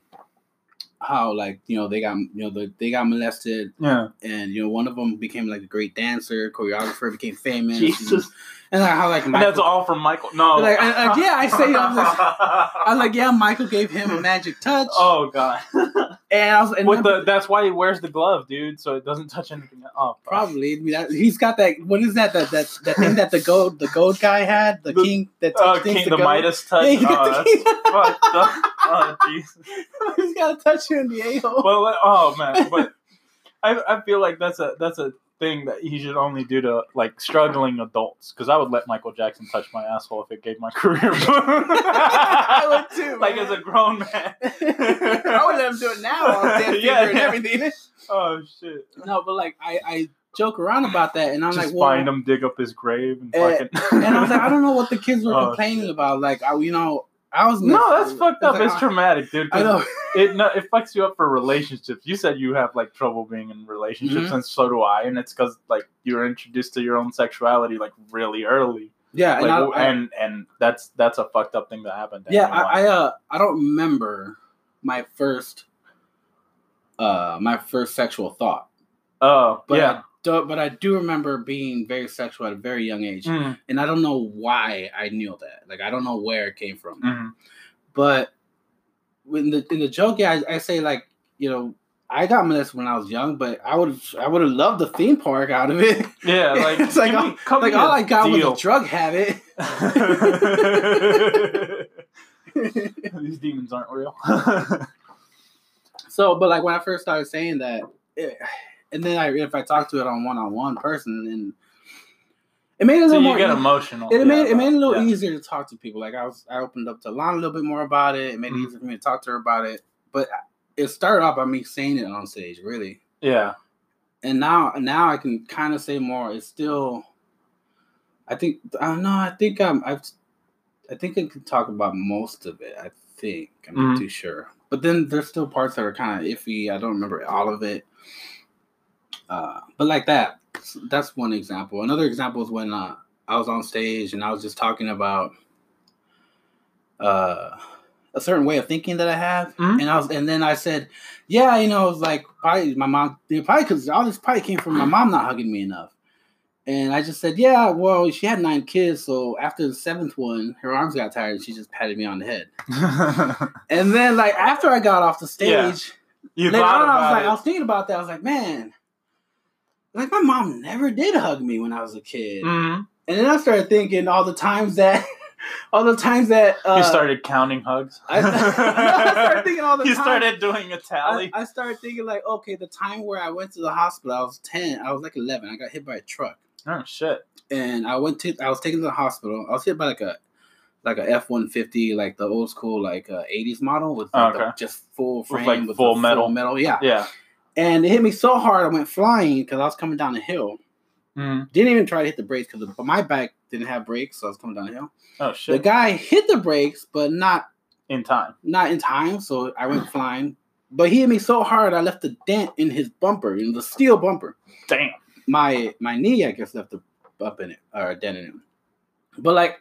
how like you know they got you know the, they got molested Yeah. and you know one of them became like a great dancer, choreographer, became famous. Jesus. And like how like And Michael, that's all from Michael. No. Like, and- and yeah, I say all this- I was like, yeah, Michael gave him a magic touch, Oh god. and I was and With the that's why he wears the glove, dude, so it doesn't touch anything. Oh, fuck. Probably. I mean, that, he's got that. What is that? That that that thing that the gold the gold guy had. The, The- king that uh, touched things King, to the. Midas touch. Yeah, oh, the that's fucked up. Oh, Jesus. he's got to touch you in the a hole. Well, oh man, but I, I feel like that's a that's a thing that he should only do to like struggling adults. Because I would let Michael Jackson touch my asshole if it gave my career. I would too, Like man. as a grown man. I would let him do it now. I'll dance Yeah, and everything. Oh shit! No, but like I, I joke around about that, and I'm Just like, well, find him, dig up his grave, and Eh, fucking. and I was like, I don't know what the kids were Oh, complaining shit. about. Like, I, you know, I was No, that's fucked up. like, It's I- traumatic, dude. I know. It no, it fucks you up for relationships. You said you have like trouble being in relationships, Mhm. and so do I. And it's because like you were introduced to your own sexuality like really early. Yeah, and, Like, I, I- and and that's that's a fucked up thing that happened. Yeah. I, I uh I don't remember my first uh my first sexual thought. oh But yeah. But I do remember being very sexual at a very young age. Mm, And I don't know why I knew that. Like I don't know where it came from. mhm. But in the in the joke, yeah, I, I say like, you know, I got molested when I was young, but I would I would have loved the theme park out of it. Yeah, like It's like all- like all I got deal. was a drug habit. These demons aren't real. So, but like when I first started saying that, it, and then I if I talk to it on one on one person, and it made it a so little you more. get emotional. it yeah, made it made it a little yeah. easier to talk to people. Like I was, I opened up to Lana a little bit more about it. It made Mhm. it easier for me to talk to her about it. But it started off by me saying it on stage, really. Yeah. And now, now I can kind of say more. It's still, I think, I don't know. I think I'm, I've, I think I can talk about most of it. I think I'm not Mhm. too sure. But then there's still parts that are kind of iffy. I don't remember all of it. Uh, but like that, that's one example. Another example is when uh, I was on stage and I was just talking about uh, a certain way of thinking that I have, Mhm. and I was, and then I said, yeah, you know, it was like probably my mom, probably because all this probably came from my mom not hugging me enough. And I just said, yeah, well, she had nine kids, so after the seventh one, her arms got tired, and she just patted me on the head. And then, like after I got off the Yeah. stage, you later on, I was like, it. I was thinking about that. I was like, man, like my mom never did hug me when I was a kid. Mhm. And then I started thinking all the times that, all the times that uh, you started counting hugs. I, I started thinking all the you time. started doing a tally. I started thinking like, okay, the time where I went to the hospital, I was ten. I was like eleven. I got hit by a truck, oh shit! and I went to. I was taken to the hospital. I was hit by like a, like a F one fifty, like the old school like uh, eighties model with like, the Okay. just full With, frame like, the full metal. metal. Yeah. Yeah. And it hit me so hard I went flying because I was coming down the hill. Mhm. Didn't even try to hit the brakes because my bike didn't have brakes, so I was coming down the hill. Oh shit! The guy hit the brakes, but not In time. not in time, so I went flying. But he hit me so hard I left a dent in his bumper, in the steel bumper. Damn. My my knee, I guess, left a up in it or a dent in it. But like,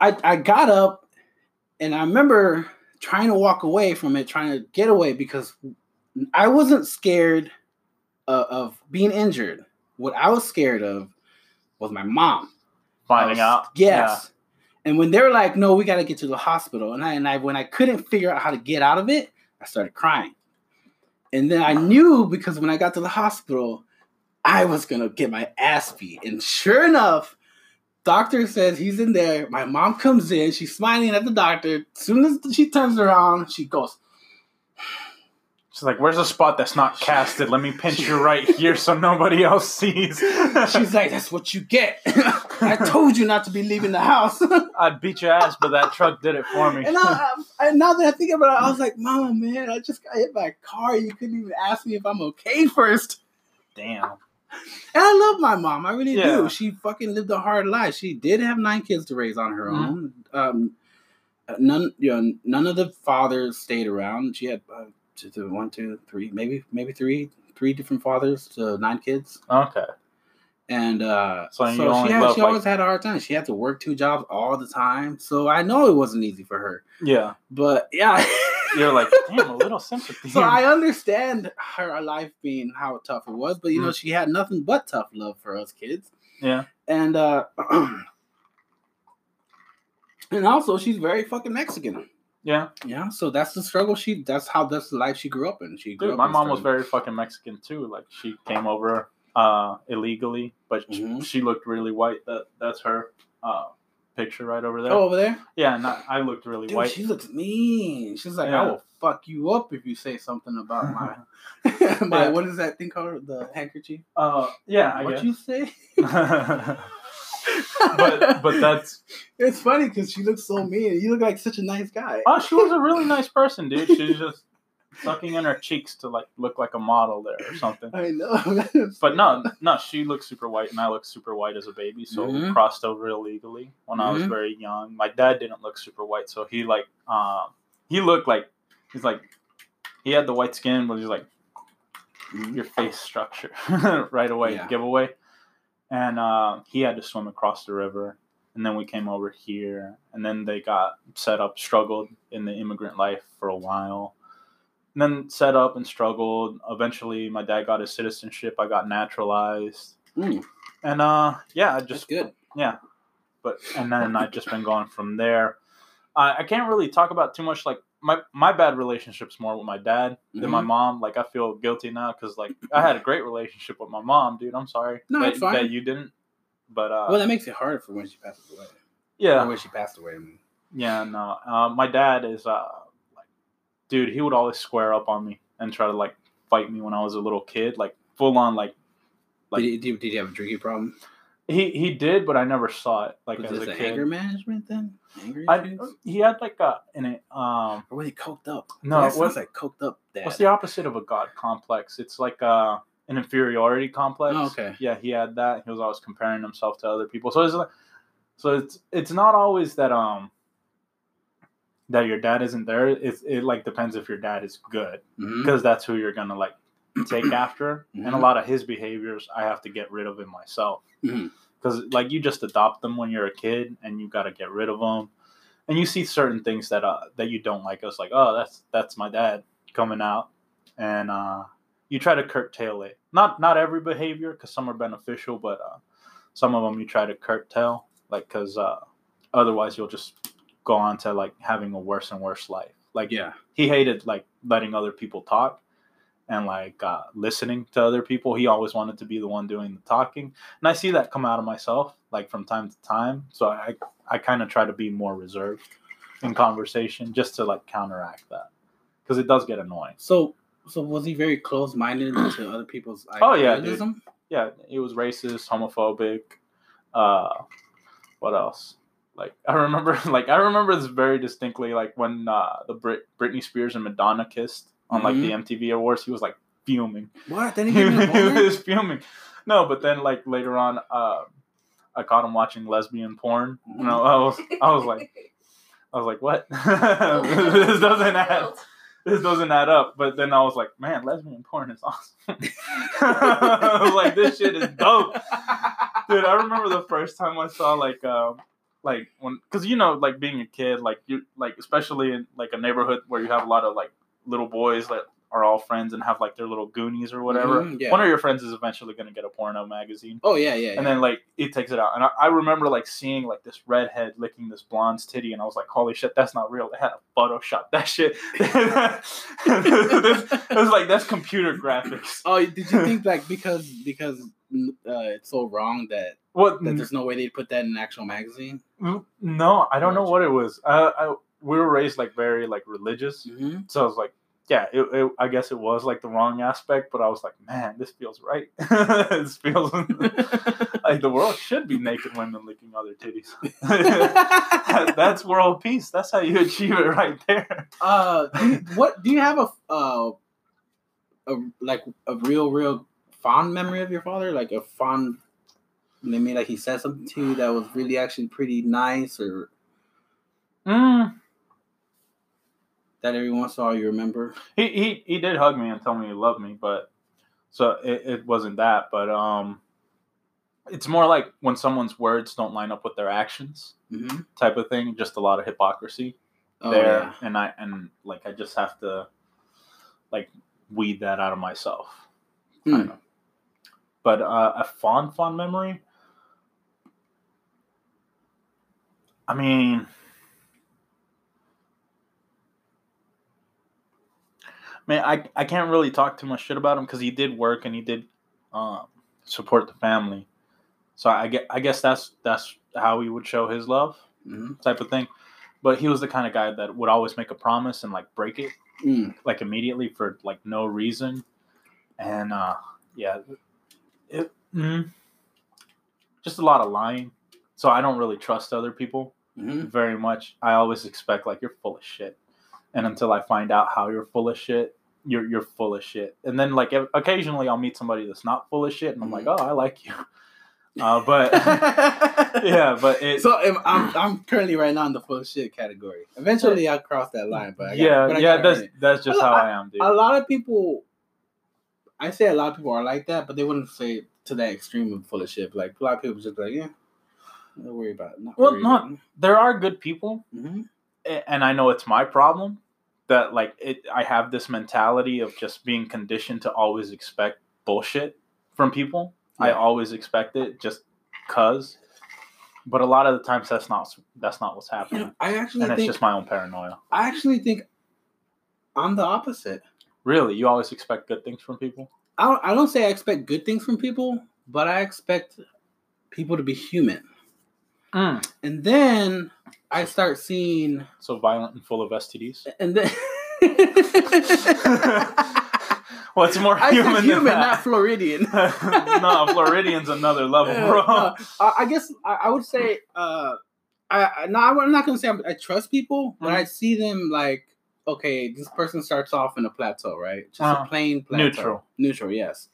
I I got up, and I remember trying to walk away from it, trying to get away because I wasn't scared of, of being injured. What I was scared of was my mom. Finding was- out. Yes. And when they were like, "No, we got to get to the hospital," and I and I when I couldn't figure out how to get out of it, I started crying. And then I knew because when I got to the hospital, I was gonna get my ass beat. And sure enough, Doctor says he's in there. My mom comes in. She's smiling at the doctor. As soon as she turns around, she goes, She's like, "Where's a spot that's not casted? Let me pinch you right here so nobody else sees." She's like, "That's what you get." I told you not to be leaving the house. I'd beat your ass, but that truck did it for me. and, I, I, and now that I think about it, I was like, "Mama, man, I just got hit by a car. You couldn't even ask me if I'm okay first. Damn. And I love my mom. I really Yeah. do. She fucking lived a hard life. She did have nine kids to raise on her Mhm. own. Um, none, you know, none of the fathers stayed around. She had uh, two, one, two, three, maybe, maybe three, three different fathers to nine kids. Okay. And uh, So so, she, had, she like- always had a hard time. She had to work two jobs all the time. So I know it wasn't easy for her. Yeah. But yeah. You're like, damn, a little sympathy. So I understand her life being how tough it was, but you know, she had nothing but tough love for us kids. yeah. And uh and also she's very fucking Mexican. Yeah. Yeah, so that's the struggle she that's how that's the life she grew up in. She grew Dude, up my mom was very fucking Mexican too. Like she came over uh illegally, but sh- Mhm. she looked really white. That that's her uh picture right over there. Oh, over there? Yeah, not I looked really Dude, white. she looks mean. She's like, I will fuck you up if you say something about my my Yeah. what is that thing called? The handkerchief? uh yeah, what guess. you say? but but that's it's funny because she looks so mean. You look like such a nice guy. oh she was a really nice person, dude. She's just sucking in her cheeks to like look like a model there or something. I know. But no, no, she looks super white, and I look super white as a baby. So we Mhm. crossed over illegally when I was Mhm. very young. My dad didn't look super white, so he like, um, he looked like he's like, he had the white skin, but he's like your face structure right away Yeah. giveaway, and uh, he had to swim across the river, and then we came over here, and then they got set up, struggled in the immigrant life for a while. And then set up and struggled. Eventually, my dad got his citizenship. I got naturalized, Mm, and uh, yeah, I that's just good. yeah, but and then I've just been going from there. I I can't really talk about too much. Like my my bad relationships more with my dad than my Mhm. mom. Like I feel guilty now because like I had a great relationship with my mom, dude. I'm sorry No, that, it's fine. that you didn't. But uh, Well, that makes it harder for when she passes away. Or yeah, when she passed away. I mean. yeah, no. Uh, my dad is uh, like, dude. He would always square up on me and try to like fight me when I was a little kid, like full on like like did, he, did, did he have a drinking problem? He he did, but I never saw it like Was as this a the kid. anger management then? Anger I, he had like a in it um Or was he coked up? No, it was- like coked up dad. what's the opposite of a god complex? It's like uh an inferiority complex. Oh, okay. Yeah, he had that. He was always comparing himself to other people. So it's like so it's it's not always that um that your dad isn't there. It's it like depends if your dad is good because that's who you're gonna like take after. And a Mhm. lot of his behaviors I have to get rid of in myself. Because like you just adopt them when you're a kid and you got to get rid of them and you see certain things that uh that you don't like. It's like oh that's that's my dad coming out. And uh you try to curtail it. Not not every behavior because some are beneficial but uh some of them you try to curtail like because uh otherwise you'll just go on to like having a worse and worse life. Like Yeah. he hated like letting other people talk and like uh, listening to other people. He always wanted to be the one doing the talking, and I see that come out of myself like from time to time. So I I kind of try to be more reserved in conversation just to like counteract that because it does get annoying. So, so was he very close minded to other people's Oh, yeah, dude. Yeah, it was racist, homophobic. Uh, what else? Like I remember, like I remember this very distinctly. Like when uh, the Brit- Britney Spears and Madonna kissed on like the MTV Awards, he was like fuming. What? Then he he gave me a boner? was fuming. No, but then like later on, uh, I caught him watching lesbian porn. You know, I was I was like I was like, what? this doesn't add this doesn't add up. But then I was like, man, lesbian porn is awesome. I was like, this shit is dope, dude. I remember the first time I saw like um like when because you know like being a kid like you like especially in like a neighborhood where you have a lot of like little boys that are all friends and have like their little goonies or whatever. Mhm, yeah. One of your friends is eventually going to get a porno magazine. Oh yeah, yeah. And then like it takes it out, and I, I remember like seeing like this redhead licking this blonde's titty, and I was like, "Holy shit, that's not real!" They had a Photoshop that shit. it was like that's computer graphics. Oh, did you think like because because uh, it's so wrong that, What? that there's no way they'd put that in an actual magazine? no, I don't know what it was. Uh, I, we were raised like very like religious, Mm-hmm. so I was like, yeah, it, it, I guess it was like the wrong aspect, but I was like, man, this feels right. this feels like the world should be naked women licking other titties. That- That's world peace. That's how you achieve it right there. uh, what do you have a uh, a like a real real fond memory of your father? Like a fond, maybe like he said something to you that was really actually pretty nice, or Mm. That every once in a while you remember. He, he he did hug me and tell me he loved me, but so it, it wasn't that. But um, it's more like when someone's words don't line up with their actions, Mm-hmm. type of thing. Just a lot of hypocrisy Oh, there, yeah. and I and like I just have to like weed that out of myself. Of. But uh, a fond fond memory. I mean, man, I I can't really talk too much shit about him because he did work and he did um, support the family. So I get I guess that's that's how he would show his love Mhm. type of thing. But he was the kind of guy that would always make a promise and like break it Mm. like immediately for like no reason. And uh yeah, it mm, just a lot of lying. So I don't really trust other people Mhm. very much. I always expect like you're full of shit. And until I find out how you're full of shit, you're you're full of shit. And then like occasionally I'll meet somebody that's not full of shit and I'm like, "Oh, I like you." Uh, but yeah, but it So am- I'm I'm currently right now in the full of shit category. Eventually I'll cross that line, but yeah, but I yeah, that's that's just I- how I am, dude. a lot of people. I say a lot of people are like that, but they wouldn't say to that extreme of full of shit. Like a lot of people just like, yeah, don't worry about it. Not Well, not- There are good people. Mhm. and I know it's my problem that like it I have this mentality of just being conditioned to always expect bullshit from people. I always expect it just cuz but a lot of the times that's not that's not what's You happening. know, I actually and it's just my own paranoia. I actually think I'm the opposite. Really, you always expect good things from people? I don't, I don't say I expect good things from people, but I expect people to be human. And then I start seeing, So violent and full of STDs. and then What's more I human said than human, that? not Floridian. no, Floridian's another level, bro. no, I, I guess I, I would say, uh, I, I no, I'm not gonna say I'm, I trust people, but Mhm. I see them like, okay, this person starts off in a plateau, right? Just Uh-huh. a plain plateau. Neutral. neutral, yes.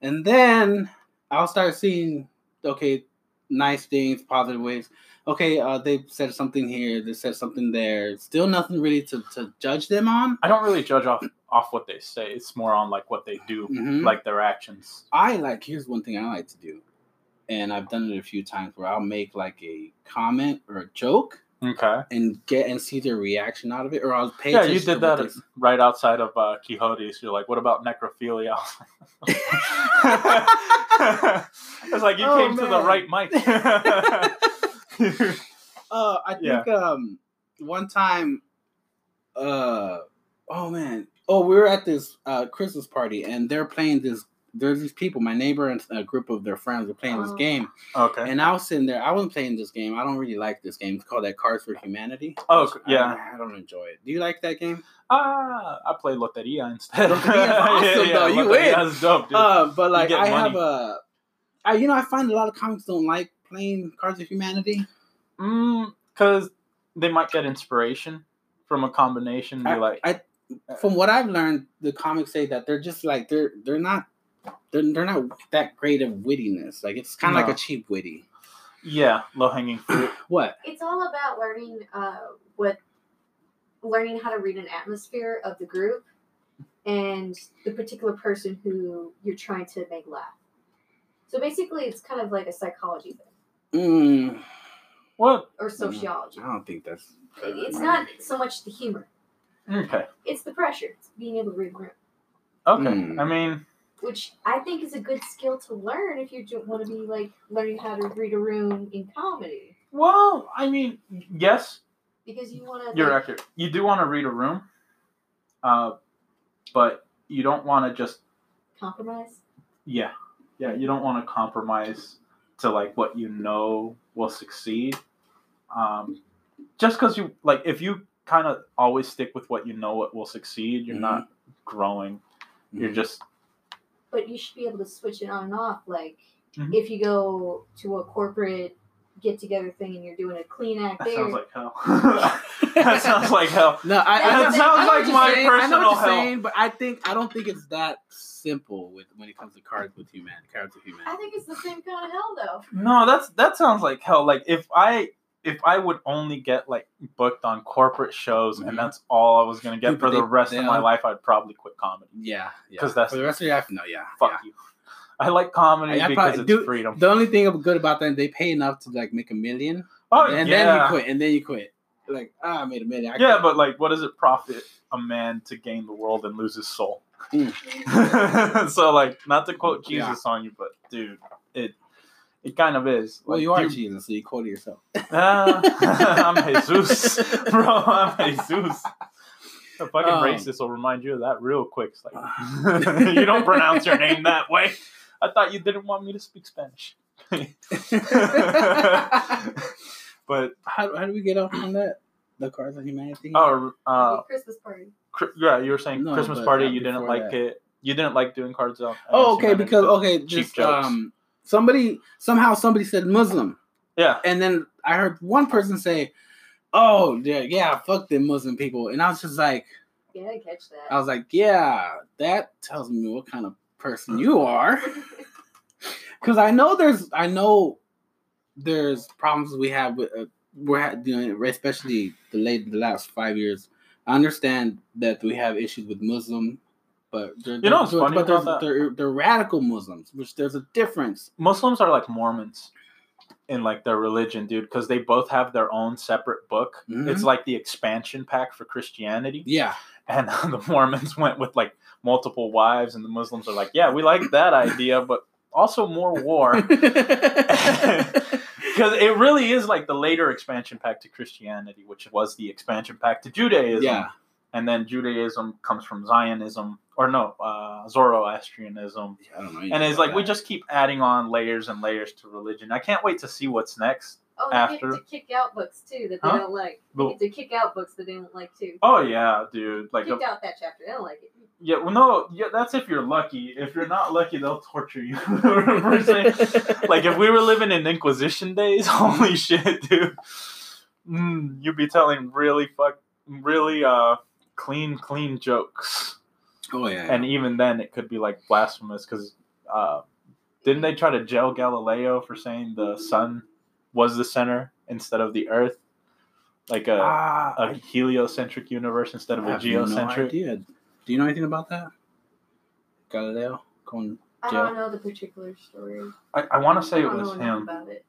And then I'll start seeing, okay, nice things, positive ways. Okay, uh, they said something here, they said something there. Still nothing really to, to judge them on. I don't really judge off off what they say. It's more on like what they do, Mhm. like their actions. I like here's one thing I like to do, and I've done it a few times where I'll make like a comment or a joke Okay. and get and see their reaction out of it, or I'll pay. Yeah, you did that they s- right outside of uh, Quixote's. You're like, what about necrophilia? it's like you Oh, came to the right mic. Uh, I Yeah. think um one time, uh, oh man, oh we were at this uh Christmas party and they're playing this. There's these people, my neighbor and a group of their friends were playing this Oh. game, okay. and I was sitting there. I wasn't playing this game. I don't really like this game. It's called that Cards for Humanity. Oh, yeah. I, I don't enjoy it. Do you like that game? Ah, I play Loteria instead. Loteria's awesome, though. You win. Loteria's dope, dude. Uh, but like get I have money. a, I you know I find a lot of comics don't like playing Cards of Humanity. Mm, Because they might get inspiration from a combination. Be I- like, I- From what I've learned, the comics say that they're just like they're they're not they're, they're not that great of wittiness. Like it's kind of No. like a cheap witty. yeah, low hanging fruit. What? It's all about learning uh, what learning how to read an atmosphere of the group and the particular person who you're trying to make laugh. So basically, it's kind of like a psychology thing Mm, What? or sociology. I don't think that's. It- It's not so much the humor; Okay. it's the pressure. It's being able to read a room, Okay. Hmm. I mean, which I think is a good skill to learn if you want to be like learning how to read a room in comedy well, I mean, yes, because you want to. you're accurate. You do want to read a room, uh, but you don't want to just compromise. yeah. yeah, you don't want to compromise to like what you know will succeed. Um, just because you like, if you kind of always stick with what you know what will succeed, you're Mhm. not growing. You're Mhm. just But you should be able to switch it on and off. Like Mhm. if you go to a corporate get together thing and you're doing a clean act that there. sounds like hell. that sounds like hell. No, I, I, That I- sounds I know like what my you're saying. I know personal what you're hell. saying, but I think I don't think it's that simple with when it comes to cards with humanity. Cards with I think it's the same kind of hell though. No, that's that sounds like hell. Like if I if I would only get like booked on corporate shows Mhm. and that's all I was gonna get Dude, for but the rest they of my all- life, I'd probably quit comedy. Yeah, yeah. 'Cause that's- for the rest of your life. No, yeah, Fuck yeah. you. I like comedy I- I because probably- it's dude, freedom. The only thing good about them, they pay enough to like make a million, oh and yeah, then you quit, and then you quit. Like, ah, I made a million. I yeah, quit. but like, what does it profit a man to gain the world and lose his soul? so like, not to quote Yeah. Jesus on you, but dude, it it kind of is. well, Like, you are you- Jesus, so you quoted yourself. Ah, I'm Jesus, bro. I'm Jesus. A fucking Um, racist will remind you of that real quick. It's like you don't pronounce your name that way. I thought you didn't want me to speak Spanish. but how, how do we get off on that? The cards of humanity. oh, uh, Christmas party. cr- yeah, you were saying No, Christmas party. uh, You didn't like that. it. You didn't like doing cards out. Oh, okay, because okay, cheap just jokes. um, somebody somehow somebody said Muslim, yeah, and then I heard one person say, "Oh, yeah, yeah, fuck them Muslim people," and I was just like, Yeah, I catch that. I was like, yeah, that tells me what kind of person you are, because I know there's, I know there's problems we have with uh, we're ha- doing, especially the late the last five years. I understand that we have issues with Muslim. But they're, You know funny but about they're, that? they're, they're radical Muslims, which there's a difference. Muslims are like Mormons in like their religion, dude, because they both have their own separate book. Mhm. It's like the expansion pack for Christianity. Yeah, And the Mormons went with like multiple wives, and the Muslims are like, yeah, we like that idea, but also more war. Because it really is like the later expansion pack to Christianity, which was the expansion pack to Judaism. yeah, And then Judaism comes from Zionism, or no, uh, Zoroastrianism. I don't know. And it's like we just keep adding on layers and layers to religion. I can't wait to see what's next. oh, they after- get to kick out books too that they Huh? don't like. They get to kick out books that they don't like too. Oh yeah, dude. Like, Kicked out that chapter. They don't like it. yeah, well, no, yeah, that's if you're lucky. If you're not lucky, they'll torture you. Like if we were living in Inquisition days, holy shit, dude. Mm, you'd be telling really fuck, really uh, clean, clean jokes. Oh yeah, And even then, it could be like blasphemous because uh, didn't they try to jail Galileo for saying the sun was the center instead of the Earth, like a, Ah, a heliocentric universe instead of I a have no geocentric? idea. Do you know anything about that? Galileo going I don't know the particular story. I, I want to say I it don't was know enough him, about it.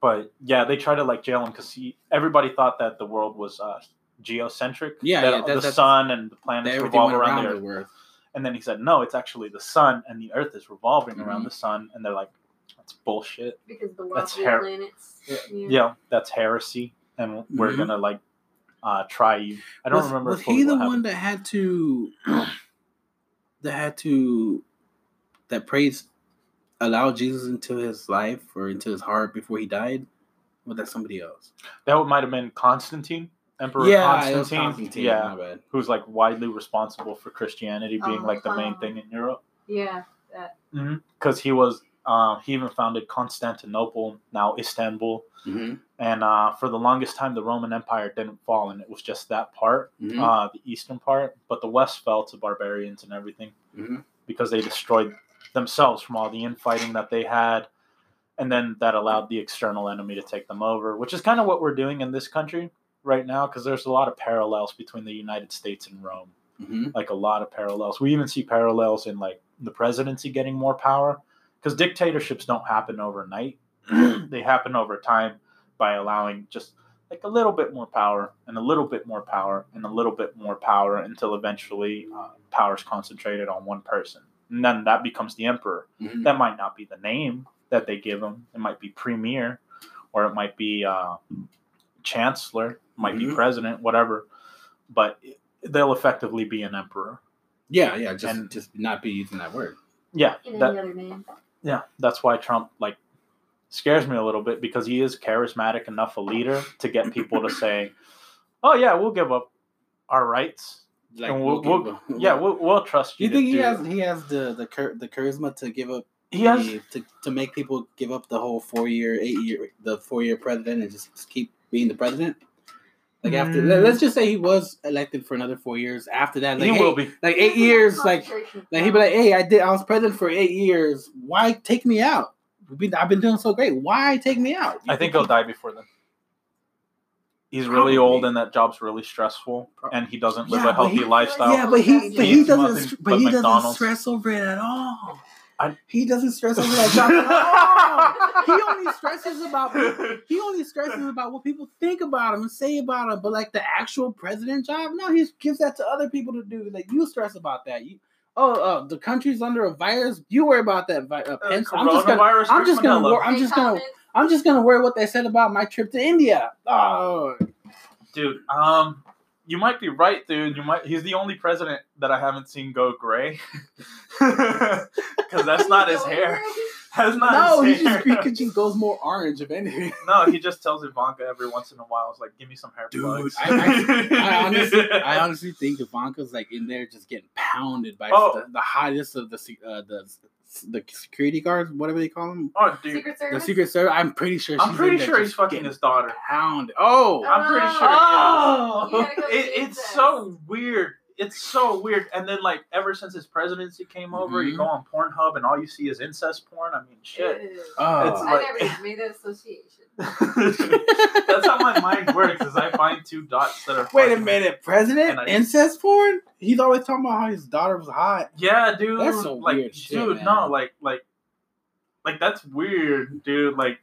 but yeah, they tried to like jail him because he everybody thought that the world was uh, geocentric. Yeah, that yeah, that- the that's- sun and the planets everything revolve around, around the Earth. the Earth. And then he said, no, it's actually the sun and the Earth is revolving around Mhm. the sun. And they're like, that's bullshit. Because the That's her- planets. Yeah, that's heresy, and we're Mhm. gonna like uh, try you. I don't was, remember. Was he the what one that had to that had to that praise allow Jesus into his life or into his heart before he died? Or that somebody else? That might have been Constantine, Emperor yeah, Constantine. Constantine. Yeah, who's like widely responsible for Christianity being like the main thing in Europe. Yeah. Because he was, uh, he even founded Constantinople, now Istanbul, Mhm, and uh, for the longest time the Roman Empire didn't fall, and it was just that part, mhm, uh, the eastern part. But the west fell to barbarians and everything. mhm. because they destroyed themselves from all the infighting that they had and then that allowed the external enemy to take them over which is kind of what we're doing in this country right now because there's a lot of parallels between the united states and rome. Mhm. like a lot of parallels. We even see parallels in like the presidency getting more power because dictatorships don't happen overnight. They happen over time by allowing just like a little bit more power and a little bit more power and a little bit more power until eventually uh, power is concentrated on one person. And then that becomes the emperor. Mhm. that might not be the name that they give him. It might be premier or it might be uh, chancellor might be Mhm. president whatever but they'll effectively be an emperor Yeah, yeah, just And- just not be using that word. yeah And that, any other name. Yeah, that's why Trump like scares me a little bit because he is charismatic enough a leader to get people to say, "Oh yeah, we'll give up our rights. Like, and we'll, we'll we'll, give- yeah, we'll, we'll trust Do you." you think he do- has he has the the char- the charisma to give up He has. to, to make people give up the whole four year eight year the four year president and just, just keep being the president? Like after Mm. let- let's just say he was elected for another four years. After that, like he hey, will be. like eight years, like like he'd be like, hey, I did I was president for eight years. Why take me out? We've been, I've been doing so great. Why take me out? I think he'll die before then. He's really Probably. old and that job's really stressful, and he doesn't live Yeah, a healthy he- lifestyle. Yeah, but he but he Eats doesn't but but he doesn't McDonald's. stress over it at all. I- he doesn't stress over that job at all. He only stresses about he only stresses about what people think about him and say about him. But like the actual president job, no, he gives that to other people to do. Like you stress about that. You oh uh, the country's under a virus. You worry about that. Vi- uh, Uh, Pence. I'm just gonna coronavirus, I'm just gonna Manila. wor- I'm just gonna I'm just gonna worry what they said about my trip to India. Oh, dude. Um, you might be right, dude. You might. He's the only president that I haven't seen go gray, because that's not his hair. That's not no, he his just he just goes more orange if anything. no, he just tells Ivanka every once in a while, "It's like, give me some hair Dude, plugs." I- I honestly, I honestly think Ivanka's like in there just getting pounded by Oh. the, the hottest of the uh, the the security guards, whatever they call them, oh, dude, Secret the Service. Secret Service. I'm pretty sure. I'm pretty sure he's fucking his daughter. pounded. Oh, I'm pretty sure. Oh. he is. You gotta go It, it's this. so weird. It's so weird. And then, like, ever since his presidency came over, you Mhm. go on Pornhub and all you see is incest porn. I mean, shit. Ew. oh. It's I like- never even made that association. That's how my mind works. Is I find two dots that are. Wait a minute, President I- incest porn? He's always talking about how his daughter was hot. Yeah, dude. That's some like, weird shit, dude. man. No, like, like, like that's weird, dude. Like,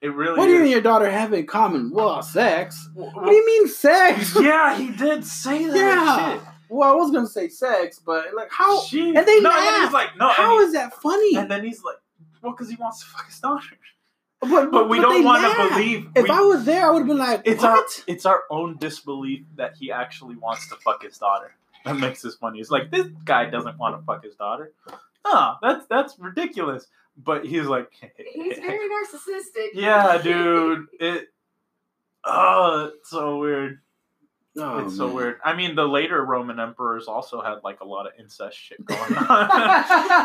it really. What do you is. and your daughter have in common? Well, sex. Wh- What do you mean sex? yeah, he did say that. Yeah. Well, I was gonna say sex, but like how? She, and they no, and laugh. he's like, no. How and, is that funny? and then he's like, well, because he wants to fuck his daughter. but, But we they don't want to believe. If we- I was there, I would have been like, it's "What?" our it's our own disbelief that he actually wants to fuck his daughter. That makes this funny. It's like this guy doesn't want to fuck his daughter. No, that's that's ridiculous. But he's like, He's very narcissistic. yeah, dude. It oh, it's so weird. Oh, it's so man. weird. I mean, the later Roman emperors also had like a lot of incest shit going on.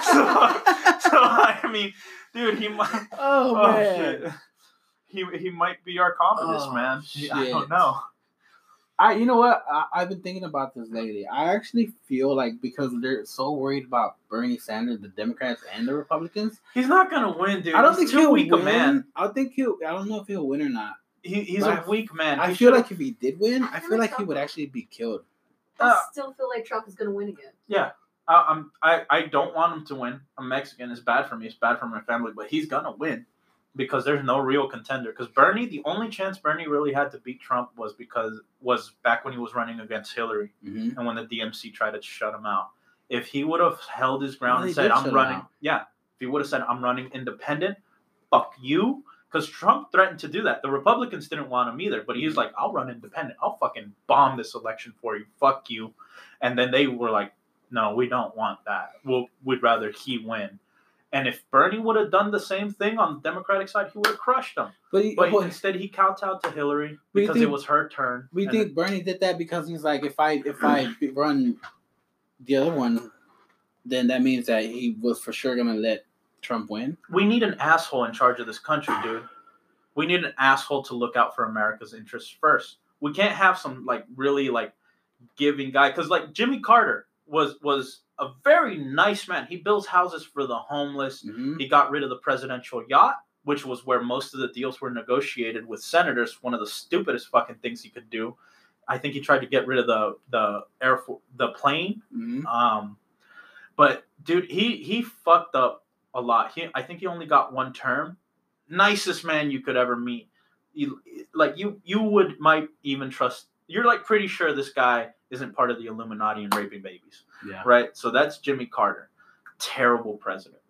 so, so I mean, dude, he might. oh, Oh, man. shit. He he might be our communist Oh, man. He- I don't know. I, you know what? I, I've been thinking about this lately. I actually feel like because they're so worried about Bernie Sanders, the Democrats and the Republicans, He's not gonna win, dude. I don't He's think too he'll weak win. a man. I think he'll. I don't know if he'll win or not. He, he's But a I- weak man. I He feel should've- like if he did win, I feel like he would actually be killed. I Uh, still feel like Trump is going to win again. yeah. I, I'm I, I don't want him to win. I'm Mexican. It's bad for me. It's bad for my family. But he's gonna win because there's no real contender. Because Bernie, the only chance Bernie really had to beat Trump was because was back when he was running against Hillary Mm-hmm. and when the DMC tried to shut him out. If he would have held his ground Well, and said, "I'm running," yeah. If he would have said, "I'm running independent," fuck you. Because Trump threatened to do that. The Republicans didn't want him either, but he was like, I'll run independent. I'll fucking bomb this election for you. Fuck you. And then they were like, no, we don't want that. We'll, we'd rather he win. And if Bernie would have done the same thing on the Democratic side, he would have crushed them. But, he- But but instead, he kowtowed to Hillary because it was her turn. we think Bernie did that because he's like, if I if I run the other one, then that means that he was for sure gonna let Trump win. we need an asshole in charge of this country, dude. We need an asshole to look out for America's interests first. We can't have some like really like giving guy because like Jimmy Carter was was a very nice man. He builds houses for the homeless. Mm-hmm. He got rid of the presidential yacht, which was where most of the deals were negotiated with senators. One of the stupidest fucking things he could do. I think he tried to get rid of the the air Fo- the plane Mm-hmm. um, but dude, he he fucked up a lot. He I think he only got one term. Nicest man you could ever meet. You like you you would might even trust. You're like pretty sure this guy isn't part of the Illuminati and raping babies, Yeah, right? So that's Jimmy Carter. Terrible president.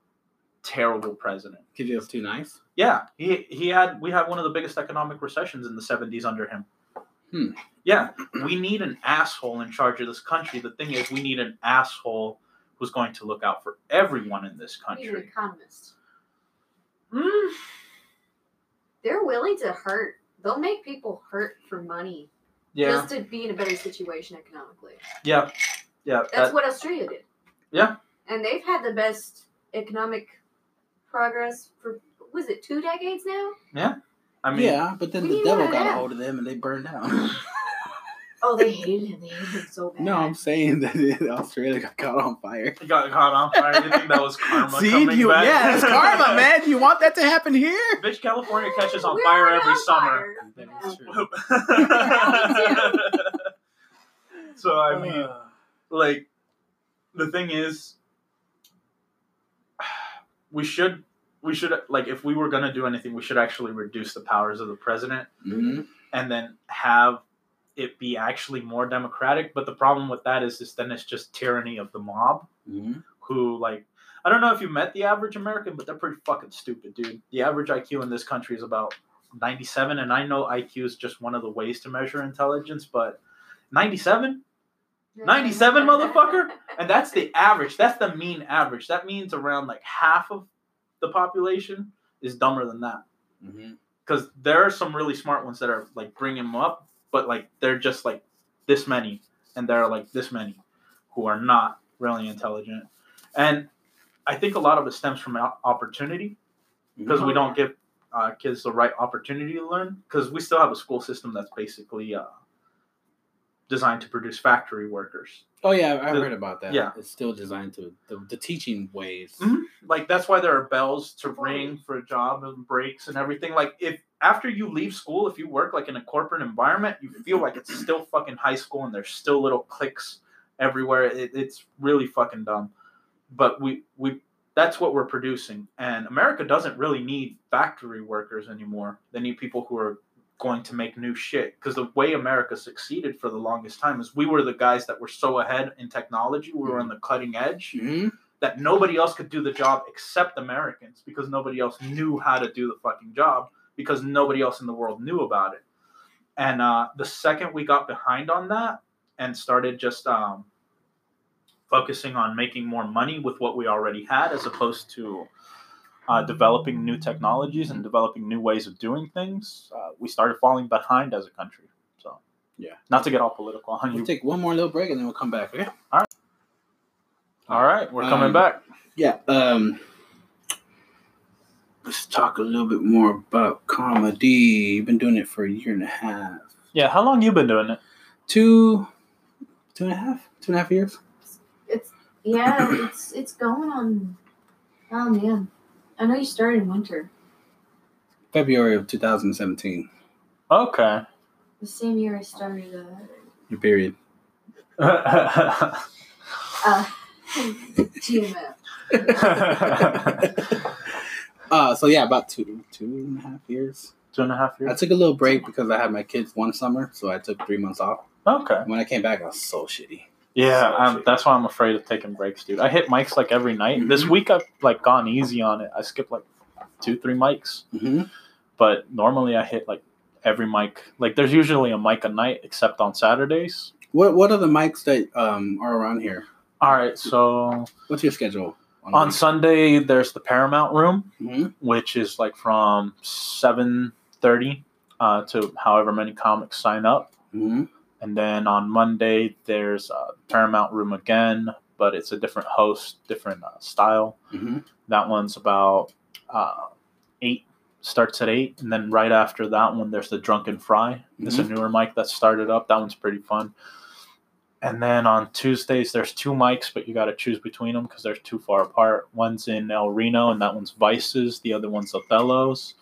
Terrible president. because he was too nice. Yeah, he he had we had one of the biggest economic recessions in the 70s under him. Hmm. Yeah, we need an asshole in charge of this country. The thing is, we need an asshole who's going to look out for everyone in this Even country. economists. Mm, They're willing to hurt. They'll make people hurt for money yeah, just to be in a better situation economically. yeah, yeah. That's that- what Australia did. Yeah. And they've had the best economic progress for was it two decades now? Yeah. I mean, yeah, but then the devil got a hold of them and they burned down. Oh, they hated him. They hated him so bad. no, I'm saying that Australia got caught on fire. he got caught on fire. You think that was karma See, coming you, back? yeah, it's karma, man. Do You want that to happen here? Bitch, California catches on We're fire every on summer. fire. That is true. so I mean, Uh, like, the thing is, we should, we should like, if we were gonna do anything, we should actually reduce the powers of the president mhm. and then have it be actually more democratic. But the problem with that is, is then it's just tyranny of the mob Mhm. who like. I don't know if you met the average American, but they're pretty fucking stupid, dude. The average IQ in this country is about 97, and I know IQ is just one of the ways to measure intelligence, but 97? 97, motherfucker? And that's the average. That's the mean average. That means around like half of the population is dumber than that. Mhm. Because there are some really smart ones that are like bringing them up, but like they're just like this many, and there are like this many who are not really intelligent. And I think a lot of it stems from opportunity because we Oh, don't give uh, kids the right opportunity to learn because we still have a school system that's basically uh, designed to produce factory workers. Oh yeah, I The- heard about that. yeah. it's still designed to the, the teaching ways. Mhm. Like that's why there are bells to ring for a job and breaks and everything. Like if after you leave school, if you work like in a corporate environment, you feel like it's still fucking high school and there's still little cliques everywhere. It, it's really fucking dumb. But we we that's what we're producing, and America doesn't really need factory workers anymore. They need people who are going to make new shit. Because the way America succeeded for the longest time is we were the guys that were so ahead in technology. We were on the cutting edge Mhm. that nobody else could do the job except Americans because nobody else knew how to do the fucking job because nobody else in the world knew about it. And uh, the second we got behind on that and started just um, focusing on making more money with what we already had as opposed to uh, developing new technologies and developing new ways of doing things, uh, we started falling behind as a country. So, Yeah. Not to get all political on We'll you. take one more little break and then we'll come back. Okay. All right, we're coming Um, back. Yeah. Um. Let's talk a little bit more about comedy. You've been doing it for a year and a half. Yeah, how long you been doing it? Two, two and a half, two and a half years. It's yeah, it's it's going on. Oh man, I know you started in winter, February of 2017. Okay. the same year I started. Uh, Your period. uh, GMF. Uh, so yeah, about two, two and a half years. Two and a half years. I took a little break because I had my kids one summer, so I took three months off. Okay. When I came back, I was so shitty. Yeah, I'm, that's why I'm afraid of taking breaks, dude. I hit mics like every night. This Mhm. week I've like gone easy on it. I skipped like two, three mics, hmm but normally I hit like every mic. Like there's usually a mic a night, except on Saturdays. What What are the mics that um are around here? All right, so What's your schedule? on Sunday there's the Paramount Room, hmm which is like from seven thirty uh, to however many comics sign up. hmm And then on Monday, there's uh, Paramount Room again, but it's a different host, different uh, style. hmm That one's about uh, eight, starts at eight. And then right after that one, there's the Drunken Fry. It's a newer mic that started up. That one's pretty fun. And then on Tuesdays, there's two mics, but you got to choose between them because they're too far apart. One's in El Reno, and that one's Vices. The other one's Othello's.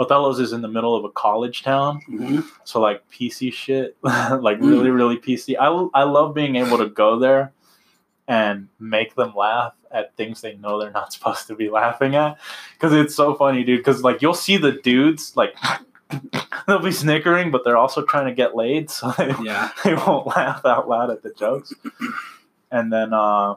Othello's is in the middle of a college town. hmm So like PC shit, like really really PC. I I love being able to go there and make them laugh at things they know they're not supposed to be laughing at because it's so funny, dude. Because like you'll see the dudes like they'll be snickering, but they're also trying to get laid, so they, Yeah. they won't laugh out loud at the jokes. And then uh,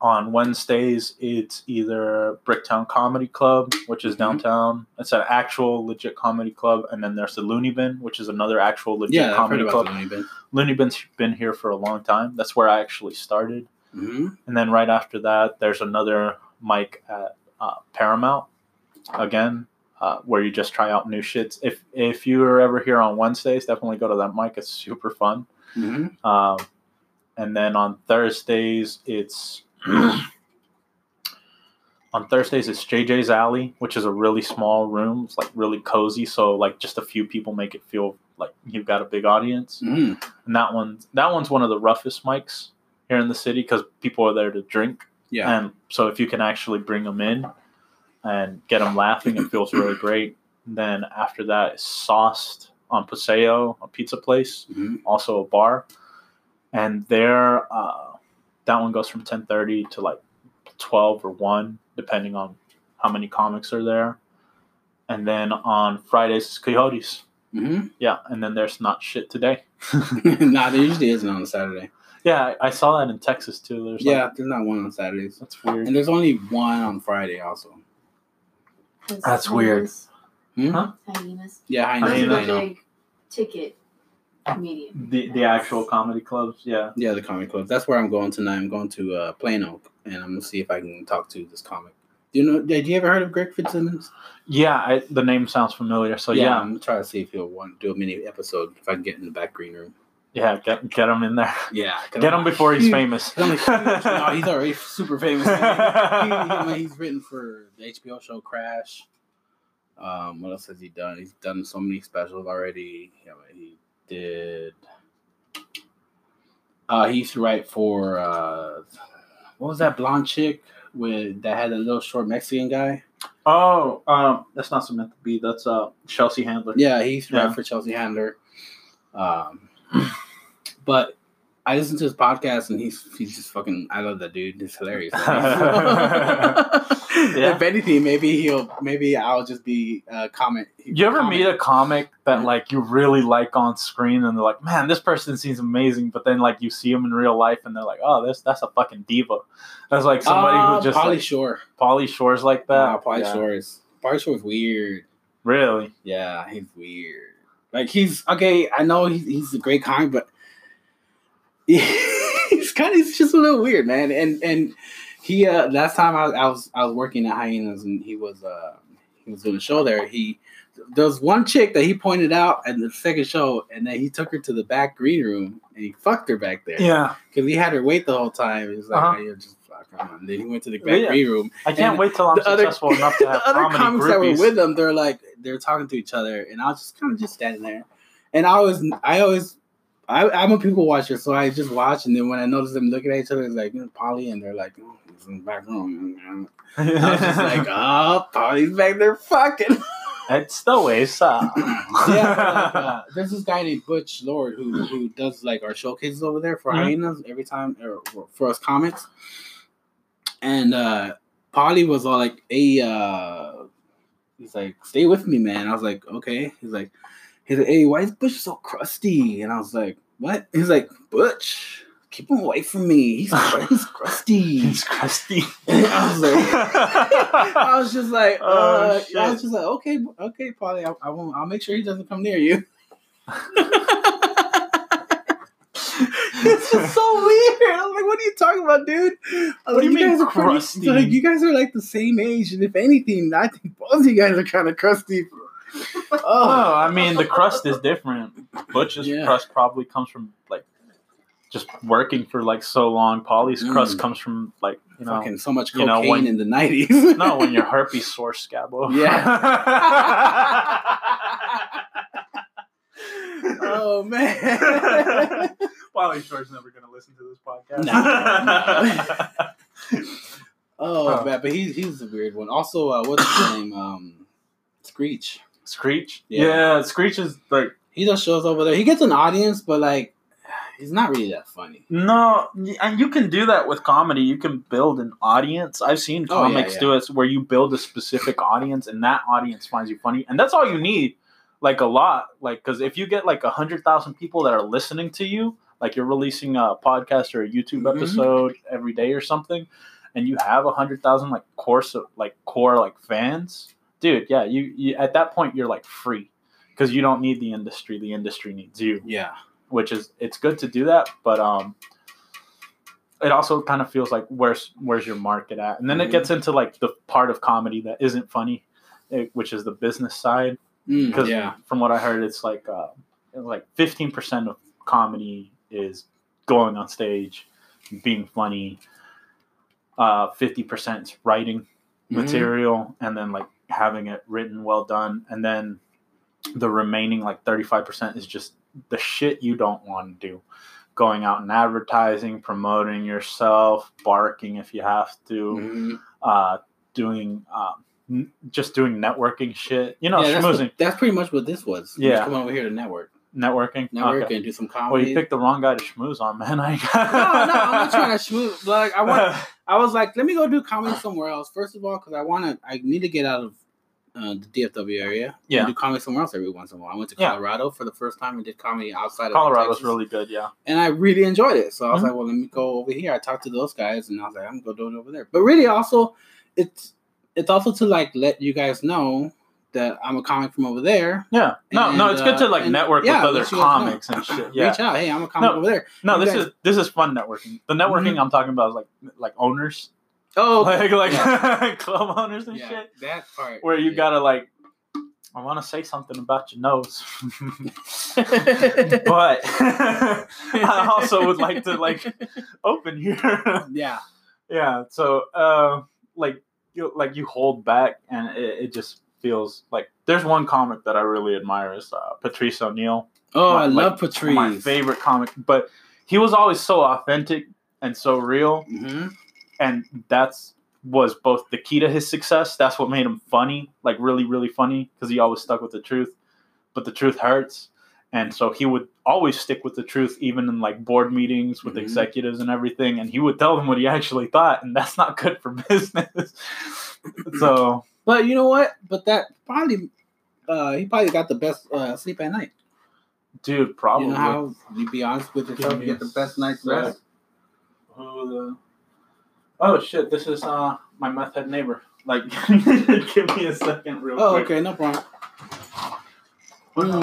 on Wednesdays, it's either Bricktown Comedy Club, which is Mhm. downtown. It's an actual legit comedy club, and then there's the Looney Bin, which is another actual legit Yeah, comedy club. Looney Bin. Looney Bin's been here for a long time. That's where I actually started. hmm and then right after that, there's another mic at uh, Paramount again, uh, where you just try out new shits. If if you're ever here on Wednesdays, definitely go to that mic. It's super fun. hmm Um, and then on Thursdays, it's on Thursdays it's JJ's Alley, which is a really small room. It's like really cozy, so like just a few people make it feel like you've got a big audience. hmm And that one, that one's one of the roughest mics here in the city because people are there to drink. Yeah. And so if you can actually bring them in and get them laughing, it feels really great. Then after that, it's Sauced on Paseo, a pizza place hmm also a bar, and there, uh, that one goes from ten thirty to like twelve or one, depending on how many comics are there. And then on Fridays it's Coyotes, hmm yeah, and then there's not shit today. nah, there usually isn't on a Saturday. Yeah, I, I saw that in Texas too. There's Yeah, like, there's not one on Saturdays. that's weird. And there's only one on Friday also. It's That's weird. Hmm? Huh? Hyenas. Yeah, I know. Hyenas. are I big ticket comedian. The the actual comedy clubs, yeah. Yeah, the comic club. That's where I'm going tonight. I'm going to uh, Plano, and I'm gonna see if I can talk to this comic. Do you know? Did you ever heard of Greg Fitzsimmons? Yeah, I, the name sounds familiar. So yeah, I'm gonna try to see if he'll want to do a mini episode if I can get in the back green room. yeah, get get him in there. Yeah, Get him before he's Huge- famous. no, he's already super famous. man. He- he- he's written for the HBO show Crash. Um, what else has he done? He's done so many specials already. Yeah, he did. Uh, he used to write for uh, what was that blonde chick with that had a little short Mexican guy? Oh, um, that's not Samantha Bee. That's uh Chelsea Handler. Yeah, he used to Yeah. write for Chelsea Handler. Um, but I listen to his podcast and he's he's just fucking. I love that dude. He's hilarious. If anything, maybe he'll maybe I'll just be uh, comment. You ever comment. meet a comic that like you really like on screen and they're like, man, this person seems amazing, but then like you see them in real life and they're like, oh, this that's a fucking diva. That's like somebody Uh, who just Pauly like, Shore. Pauly Shore's like that. Nah, Pauly Yeah. Shore is Pauly Shore is weird. Really? Yeah, he's weird. Like he's okay. I know he's he's a great comic, but he's kind of he's just a little weird, man. And and he uh last time I, I was I was working at Hyenas and he was uh he was doing a show there. He there was one chick that he pointed out at the second show, and then he took her to the back green room and he fucked her back there. Yeah. because he had her wait the whole time. He was like, Uh-huh. "Hey, just fuck on. Then he went to the back Yeah. green room. I can't wait till I'm the other- successful enough to have the other comics that were with them, they're like they're talking to each other, and I was just kind of just standing there. And I was, I always, I, I'm a people watcher, so I just watch, and then when I notice them looking at each other, it's like you know, Pauly, and they're like, oh, he's in the back room. I was just like, oh, Pauly's back there fucking. it's the way, sir. yeah, but, uh, there's this guy named Butch Lord who who does like our showcases over there for Mhm. hyenas every time or for us comics. And uh Pauly was all like, "Hey, uh he's like, stay with me, man." I was like, "Okay." He's like, he's like, "Hey, why is Butch so crusty?" And I was like, "What?" He's like, "Butch, keep him away from me. He's he's crusty." He's crusty. I was like, I was just like, Oh, uh. I was just like, okay, okay, Pauly, I, I won't. I'll make sure he doesn't come near you. it's just so weird. I'm like, what are you talking about, dude? What like, do you mean guys are pretty- crusty? like, you guys are like the same age, and if anything, I think both of you guys are kind of crusty. Oh, Oh, I mean, the crust is different. Butch's Yeah. crust probably comes from like just working for like so long. Pauly's crust Mm. comes from like you know, fucking so much you know, cocaine when- in the nineties. no, when your herpes sore scabo. Yeah. Oh man. Pauly Shore's never gonna listen to this podcast. No, Oh Huh. man, but he's he's a weird one. Also, uh, what's his name? Um, Screech. Screech. Yeah. Yeah. Screech is like He does shows over there. He gets an audience, but like, he's not really that funny. no, and you can do that with comedy. You can build an audience. I've seen Oh, yeah, comics yeah. do it where you build a specific audience, and that audience finds you funny, and that's all you need. Like a lot, like because if you get like a hundred thousand people that are listening to you, like you're releasing a podcast or a YouTube Mhm. episode every day or something, and you have a hundred thousand like course of like core like fans, dude. Yeah, you, you at that point you're like free because you don't need the industry. The industry needs you Yeah, which is it's good to do that but um it also kind of feels like where's where's your market at, and then it Mhm. gets into like the part of comedy that isn't funny, eh, which is the business side. Mm, Because yeah. from what I heard, it's like uh, like fifteen percent of comedy is going on stage, being funny. Uh, Fifty percent writing Mhm. material, and then like having it written well done, and then the remaining like thirty five percent is just the shit you don't want to do. Going out and advertising, promoting yourself, barking if you have to, Mhm. uh, doing um, n- just doing networking shit. You know, yeah, that's, what- that's pretty much what this was. Yeah. come over here to network, networking. network Okay. do some comedy. Well, you picked the wrong guy to schmooze on, man. I no, no, I'm not trying to schmooze. Like I want, I was like, let me go do comedy somewhere else. First of all, because I want to, I need to get out of uh, the DFW area. Yeah. and do comedy somewhere else every once in a while. I went to Yeah. Colorado for the first time and did comedy outside Colorado's of Texas, really good, yeah. and I really enjoyed it. So I was Mhm. like, well, let me go over here. I talked to those guys, and I was like, I'm gonna go do it over there. But really, also, it's it's also to like let you guys know that I'm a comic from over there. Yeah. No, no, And, it's good to uh, like and- network yeah, with other let you guys know. comics and shit. Yeah. Reach out. Hey, I'm a comic No. over there. No, You this guys- is this is fun networking. The networking Mhm. I'm talking about is like like owners, Oh, like like Yeah. club owners and yeah, shit, that part where you gotta like. I want to say something about your nose, but I also would like to like open here. yeah. yeah so uh like you like you hold back and it, it just feels like there's one comic that i really admire is uh, patrice o'neal Oh, My- I like, love Patrice. my favorite comic but he was always so authentic and so real. Hmm and that's was both the key to his success. That's what made him funny like really really funny because he always stuck with the truth. But the truth hurts. And so he would always stick with the truth even in like board meetings with Mhm. executives and everything. And he would tell them what he actually thought and that's not good for business. So But you know what? But that probably, uh, he probably got the best uh, sleep at night. dude probably You know how you be honest with yourself, Give you get the best night's sec. rest. Who the- oh shit this is uh my meth head neighbor like give me a second real quick. Oh, quick okay, no problem.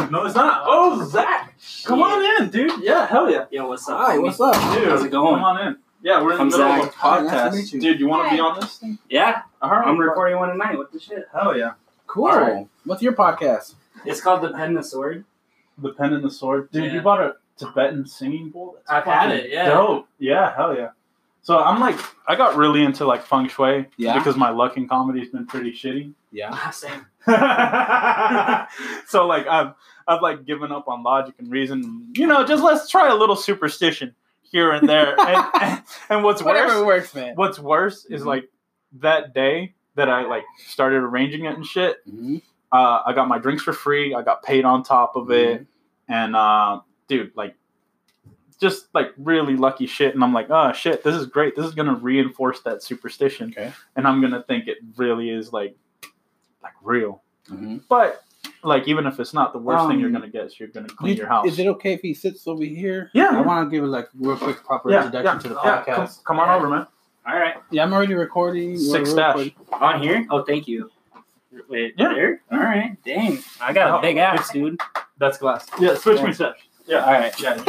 no it's not oh zach come on in dude yeah hell yeah Yo, what's up? Hi, what's up? Dude, How's it going? Come on in. Yeah, we're in I'm the middle of a Zach. Hi, nice to podcast. meet you. Dude, you want to be on this thing? Yeah, All right, I'm recording one tonight. What the shit? Hell yeah. Cool. All right. What's your podcast? It's called The Pen and the Sword. The pen and the sword. Dude, Yeah. you bought a Tibetan singing bowl? That's I've had fucking it, yeah. Dope. Yeah, hell yeah. So I'm like, I got really into like feng shui Yeah. because my luck in comedy's been pretty shitty. Yeah. Ah, Same. so like I've I've like given up on logic and reason. You know, just let's try a little superstition here and there. and, and, and what's Whatever worse, works, man. what's worse is Mhm. like that day that I like started arranging it and shit. Mhm. Uh, I got my drinks for free. I got paid on top of it, Mm-hmm. and uh, dude, like, just like really lucky shit. And I'm like, oh shit, this is great. This is gonna reinforce that superstition, Okay. and I'm gonna think it really is like, like real. Mhm. But like, even if it's not, the worst thing you're Um, gonna get is you're gonna clean You- your house. Is it okay if he sits over here? Yeah, I want to give it like real quick proper yeah, introduction yeah, to the yeah. Come, podcast. come on over, man. All right. Yeah, I'm already recording. Six we're recording. On here? Oh, thank you. Wait, Yeah. there? All right. Dang. I got Oh, a big ass, dude. That's glass. Yeah, switch Yeah. me steps. Yeah, All right. yeah.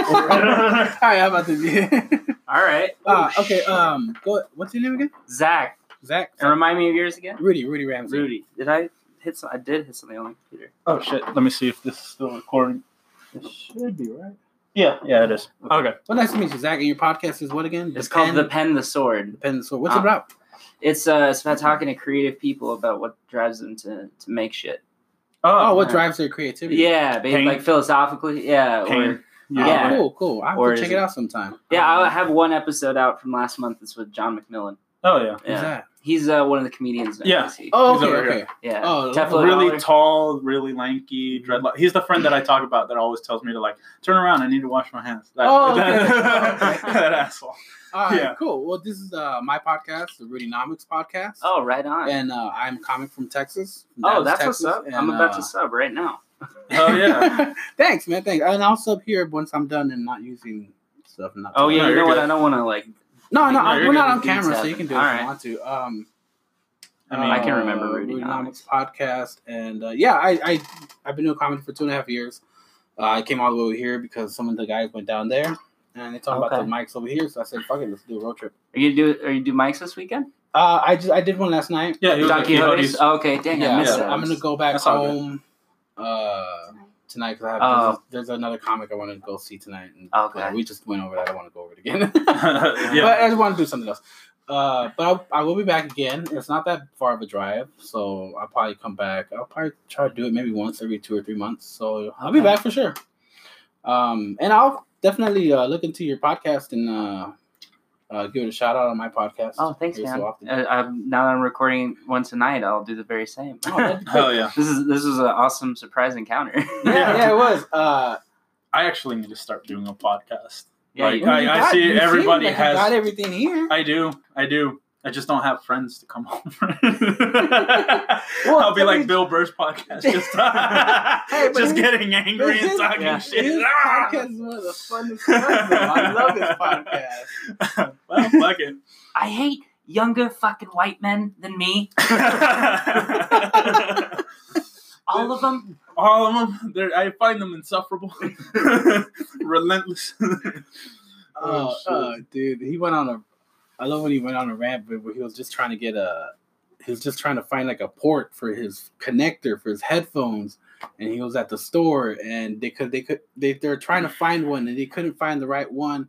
Hi, how about this? All right. uh, Oh, okay. shit. Um, go. What's your name again? Zach. Zach. And remind me of yours again? Rudy. Rudy Ramsey. Rudy. Did I hit some? I did hit something on the computer. oh shit. Let me see if this is still recording. It should be right. Yeah, yeah, it is. Okay. Well, nice to meet you, Zach. And your podcast is what again? It's called The Pen the Sword. The Pen. the Sword. what's Ah. it about? It's uh, it's about talking to creative people about what drives them to, to make shit. Oh, what yeah. drives their creativity? Yeah, ba- Pain. like philosophically. Yeah, Pain. or Oh, Yeah. Cool. Cool. I will Or check it- it out sometime. yeah. I have one episode out from last month. It's with John McMillan. Oh yeah. Who's Yeah, that? He's uh, one of the comedians. in Yeah. NBC. Oh, He's okay. here. Yeah. Oh, Teflon really Dollar. tall, really lanky, dreadlock. He's the friend that I talk about that always tells me to like turn around. I need to wash my hands. That, Oh, okay. that, Okay. that asshole. All right. Yeah. Cool. Well, this is uh, my podcast, the Rudy Nomics podcast. Oh, right on. And uh, I'm a comic from Texas. from oh, Dallas, that's Texas, what's up. and, I'm about uh, to sub right now. Oh yeah. thanks, man. Thanks. And I'll sub here once I'm done and not using stuff. and Not Oh yeah, No, you know what? I don't want to like. No, no, No, I- we're not on camera, so you can do it All if right. you want to. Um, I mean, I can remember uh, Rudy Nomics podcast, and uh, yeah, I, I I've been doing comedy for two and a half years. Uh, I came all the way over here because some of the guys went down there, and they talk about the mics over here. So I said, "Fuck it, let's do a road trip." Are you do? Are you do mics this weekend? Uh, I just I did one last night. Yeah, he was Don Quixote's. "Quixote's." Oh, okay, dang, I yeah, missed so that. I'm gonna go back That's home uh, tonight because I have Oh. there's, there's another comic I want to go see tonight. And, Okay. uh, we just went over that. I want to go over it again. Yeah. But I just want to do something else. Uh, but I'll, I will be back again. It's not that far of a drive, so I'll probably come back. I'll probably try to do it maybe once every two or three months. So I'll be back for sure. Um, and I'll definitely uh, look into your podcast and uh, uh, give it a shout out on my podcast. Oh, thanks, man. so often. Uh, I'm, now that I'm recording one tonight, I'll do the very same. Oh, Hell yeah. this is this is an awesome surprise encounter. yeah, yeah, it was. Uh, I actually need to start doing a podcast. Yeah, Like, you- I- you I got- see you seem everybody like you has- got everything here. I do. I do. I just don't have friends to come over. Well, I'll be I like mean- Bill Burr's podcast, just, Hey, just his- getting angry and his- talking yeah. shit. His podcast is one of the funnest ones. though. I love this podcast. well, fuck it. I hate younger fucking white men than me. All of them. All of them, they're, I find them insufferable, relentless. Oh, shit. uh, dude, he went on a. I love when he went on a rant, where he was just trying to get a. He was just trying to find like a port for his connector for his headphones, and he was at the store, and they could they could they they were trying to find one, and they couldn't find the right one,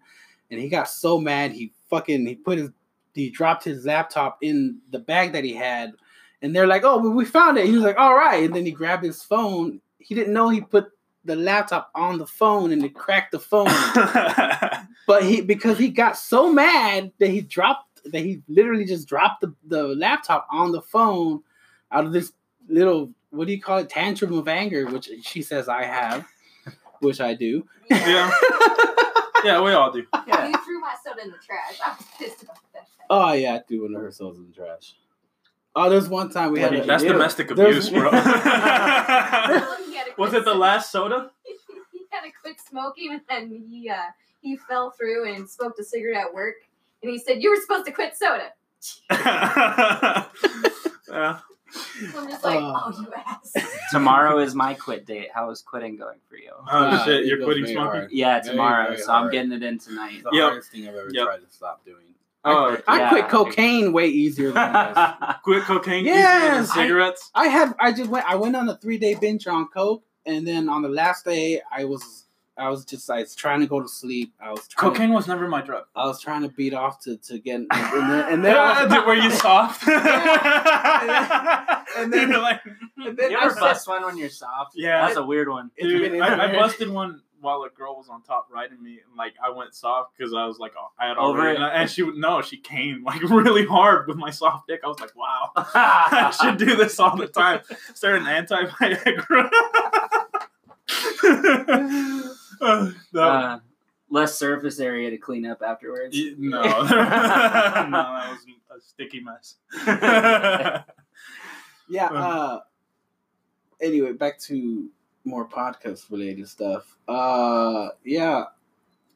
and he got so mad he fucking he put his he dropped his laptop in the bag that he had, and they're like, oh, we found it. He was like, all right, and then he grabbed his phone. He didn't know he put the laptop on the phone, and it cracked the phone. But he because he got so mad that he dropped that he literally just dropped the, the laptop on the phone out of this little what do you call it tantrum of anger, which she says I have, which I do. yeah, yeah, we all do. Yeah. You threw my soda in the trash. I was pissed about that. Oh yeah, I threw one of her souls in the trash. Oh, there's one time we had a, That's domestic there's- abuse, bro. He had to Was it the last soda? he had to quit smoking, and then he uh, he fell through and smoked a cigarette at work. And he said, "You were supposed to quit soda." yeah. So I'm just like, Uh. "Oh, you ass." Tomorrow is my quit date. How is quitting going for you? Oh Ah, shit, you're quitting very smoking? hard. Yeah, tomorrow. very so I'm getting it in tonight. It's the Yep. hardest thing I've ever Yep. tried to stop doing. Oh, I Yeah. quit cocaine way easier than this. quit cocaine Yes, easier than I- cigarettes. I had I just went I went on a three day binge on coke, and then on the last day I was I was just I was trying to go to sleep. I was trying Cocaine was never my drug. I was trying to beat off to to get and then, and then was- were you soft? and then- You're like, and then you I ever said- bust one when you're soft? Yeah. That's a weird one. Dude, I, I busted one while a girl was on top riding me, and like I went soft because I was like, oh, I had Over already, it? and she would no, she came like really hard with my soft dick. I was like, wow, I should do this all the time. Start an anti Viagra. Uh, Uh, less surface area to clean up afterwards. y- no, no, that was a sticky mess. yeah. Um, Uh, anyway, back to more podcast related stuff. Uh, yeah.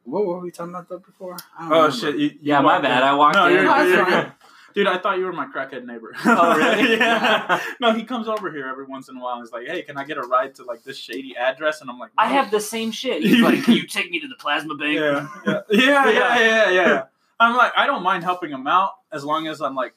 What were we talking about that before? I don't oh remember. shit! You, you Yeah, my bad. in. I walked no, in. You're, No, good, it's you're good. Dude, I thought you were my crackhead neighbor. Oh, really? yeah. No, he comes over here every once in a while. and He's like, "Hey, can I get a ride to like this shady address?" And I'm like, I have the same shit. He's like, "Can you take me to the plasma bank?" Yeah, yeah, yeah, yeah, yeah, yeah. I'm like, I don't mind helping him out as long as I'm like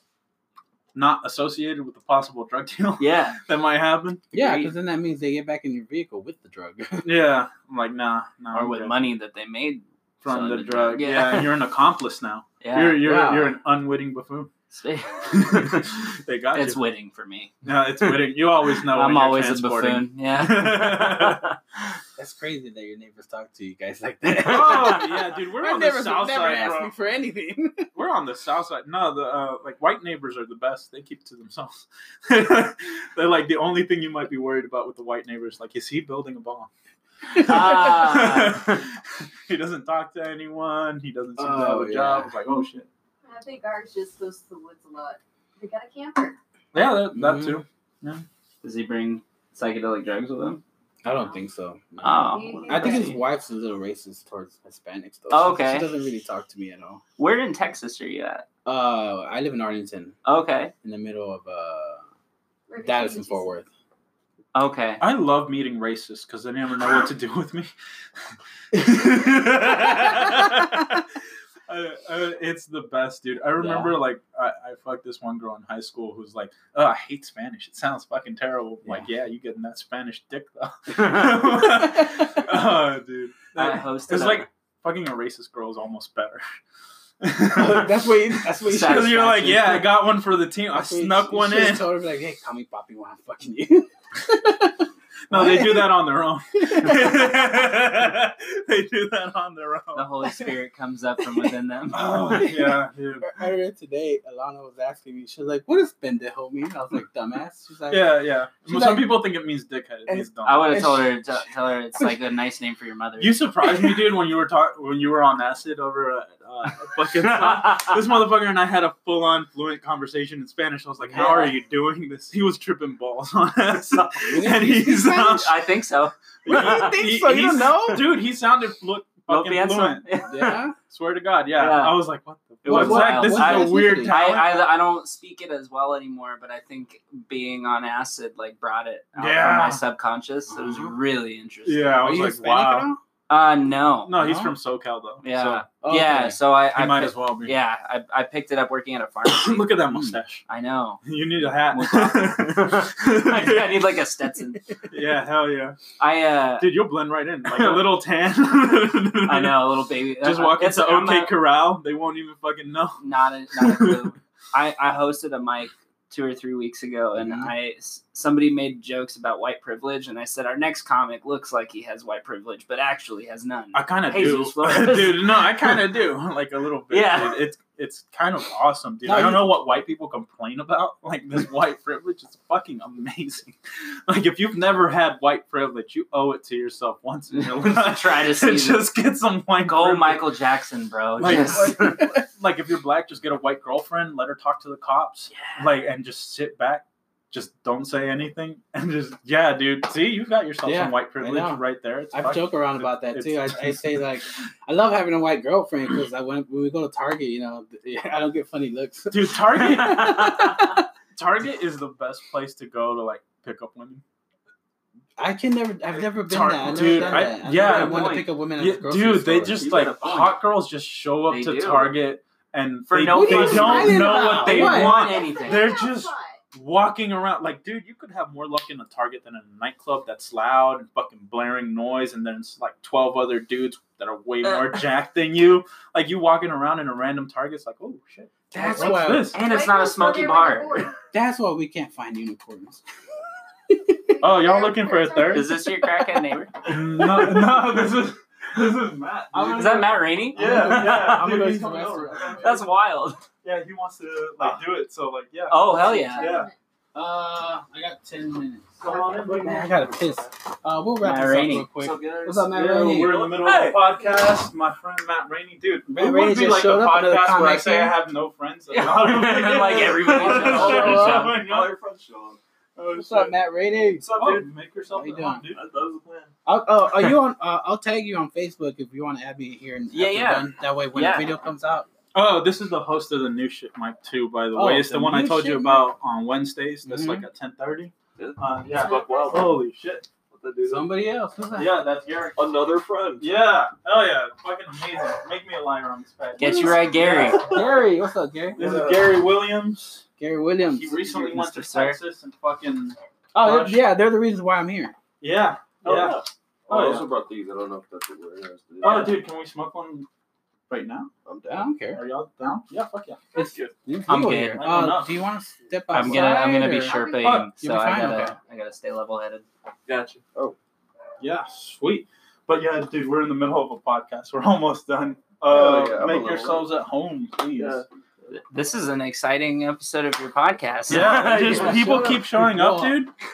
not associated with a possible drug deal Yeah. that might happen. Yeah, because then that means they get back in your vehicle with the drug. Yeah, I'm like, nah, nah. Or I'm with good. money that they made from selling the drug. Yeah. Yeah. you're an accomplice now. Yeah. You're you're Wow. you're an unwitting buffoon. They got it's you. witting for me. No, it's witting. You always know. I'm you're always a buffoon. Yeah. That's crazy that your neighbors talk to you guys like that. oh yeah, dude, we're My on the neighbors south never side, ask bro. me for anything. We're on the south side. No, the uh, like white neighbors are the best. They keep it to themselves. They're like the only thing you might be worried about with the white neighbors. Like, is he building a bomb? Ah. he doesn't talk to anyone. He doesn't seem to have Oh, a job. It's like, oh shit. I think ours just goes to the woods a lot. They got a camper. Yeah, that, that Mhm. too. Does he bring psychedelic drugs with him? I don't think so. Oh. I think his wife's a little racist towards Hispanics, though. Oh, okay. She, doesn't really talk to me at all. Where in Texas are you at? Uh, I live in Arlington, Okay. in the middle of uh, Dallas and Fort Worth. Okay. I love meeting racists because they never know what to do with me. I, I, it's the best, dude. I remember like I, I fucked this one girl in high school who's like, "Oh, I hate Spanish. It sounds fucking terrible." I'm Like, yeah, you getting that Spanish dick though? oh, dude, That- it's a- like fucking a racist girl is almost better. that's what. You, that's what you you're like, yeah, I got one for the team. I that's you- snuck you one should've in. Told her like, hey, call me Poppy when I'm fucking you. No, they do that on their own. they do that on their own. the. Holy Spirit comes up from within them. Oh yeah, dude. Earlier today, Alana was asking me. She was like, "What does pendejo mean?" I was like, "Dumbass." She's like, Yeah, yeah. She's Some like- people think it means dickhead. It means dumb. I would have told her to tell her it's like a nice name for your mother. You surprised me, dude, when you were talk when you were on acid over at uh, fucking. this motherfucker and I had a full on fluent conversation in Spanish. I was like, "How are you doing this?" He was tripping balls on acid, and he's Spanish? I think so. You think so? You don't know? dude. He sounded flu- Lo fucking fluent. Yeah. Swear to God, yeah. Yeah. I was like, "What the?" It fuck? was Zach, this is a weird I- talent. I, I I don't speak it as well anymore, but I think being on acid like brought it out Yeah. from my subconscious. It was Mhm. really interesting. yeah, I Are was you like, Hispanic "Wow." Uh no. No, he's from SoCal though. Yeah. Oh, Yeah. okay. So I I might as well be. yeah I, I picked it up working at a pharmacy. Look at that mustache. I know. You need a hat. I need like a Stetson. yeah, hell yeah, I uh dude, you'll blend right in like a little tan. I know a little baby. Just Uh, walk into OK Corral, they won't even fucking know. not a not a clue. I I hosted a mic two or three weeks ago, and Mhm. I somebody made jokes about white privilege, and I said our next comic looks like he has white privilege, but actually has none. I kind of do, dude. No, I kind of do, like a little bit. Yeah. dude. it's it's kind of awesome, dude. No, I don't know what white people complain about. Like this white privilege is fucking amazing. Like if you've never had white privilege, you owe it to yourself once in your life. Try to see just get some white. Go privilege. Michael Jackson, bro. Like, Just- like, like if you're black, just get a white girlfriend, let her talk to the cops, like, and just sit back, just don't say anything, and just yeah, dude. See, you got yourself Yeah, some white I privilege right there. It's I fucking- joke around about that too. I, I say like, I love having a white girlfriend because I when when we go to Target, you know, I don't get funny looks. dude. Target, Target is the best place to go to like pick up women. I can never. I've never been Tar- that. I've never dude, done I- that. I've yeah, never good wanted to pick up women Yeah, the grocery dude, they store. just You like got a point. hot girls just show up They to do. Target and For they, no they don't reason. know what they What? want. anything. They're just- fine. Walking around like dude you could have more luck in a target than in a nightclub that's loud and fucking blaring noise and there's like 12 other dudes that are way more uh. jacked than you like you walking around in a random target it's like oh shit That's what's why. this and it's not a smoky bar. That's why we can't find unicorns. oh y'all looking for a third Is this your crackhead neighbor? no no this is this is matt dude. Is that Matt Rainey? yeah yeah I'm gonna go he's to the coming restaurant. over. That's wild. yeah he wants to like do it so like yeah Oh hell yeah. Yeah. Uh, I got ten minutes. Come on in, buddy. Man, I gotta piss. Uh, we'll wrap Matt this Rainey. up real quick. good? What's up, Matt Yeah, Rainey? we're in the middle of a podcast. My friend Matt Rainey, dude. Matt it Rainey would be just like a showed up, podcast where I say I have no friends. Yeah. like Like everybody should show up. Oh, your friends show up. What's up, Matt Rainey? What's up, Oh, dude? Make yourself how you at home, dude. That, that was the plan. I'll, oh, are you on? Uh, I'll tag you on Facebook if you want to add me here. And Yeah, yeah. done. That way, when Yeah. the video comes out, Oh, this is the host of the new shit mic too. By the Oh, way, it's the, the one I new told you shit about on Wednesdays. That's Mhm. like at ten thirty. Yeah. Uh, yeah. Buck Wild. Holy shit. What that dude? somebody else. Who's that? Yeah, that's Gary. Another friend. Yeah. Oh yeah. Fucking amazing. Make me a liar on this pad. Get you right, Gary. Gary. What's up, Gary? This is Gary Williams. Gary Williams. He recently went to Sir. Texas and fucking Oh, Gosh. yeah, they're the reasons why I'm here. yeah. Oh, yeah. yeah. Oh, I yeah. also brought these. I don't know if that's what we're interested in. Oh, dude, can we smoke one right now? I'm down. I don't care. Are y'all down? Yeah, fuck yeah. It's good. I'm people good. here. Don't Uh, do you want to step outside? I'm gonna I'm gonna be or- sherping, Oh, so be I gotta okay. I gotta stay level headed. Gotcha. Oh, Yeah, sweet. But yeah, dude, we're in the middle of a podcast. We're almost done. Uh, Oh, yeah, make little yourselves at home, please. yeah. This is an exciting episode of your podcast. Yeah, just people keep showing up, dude.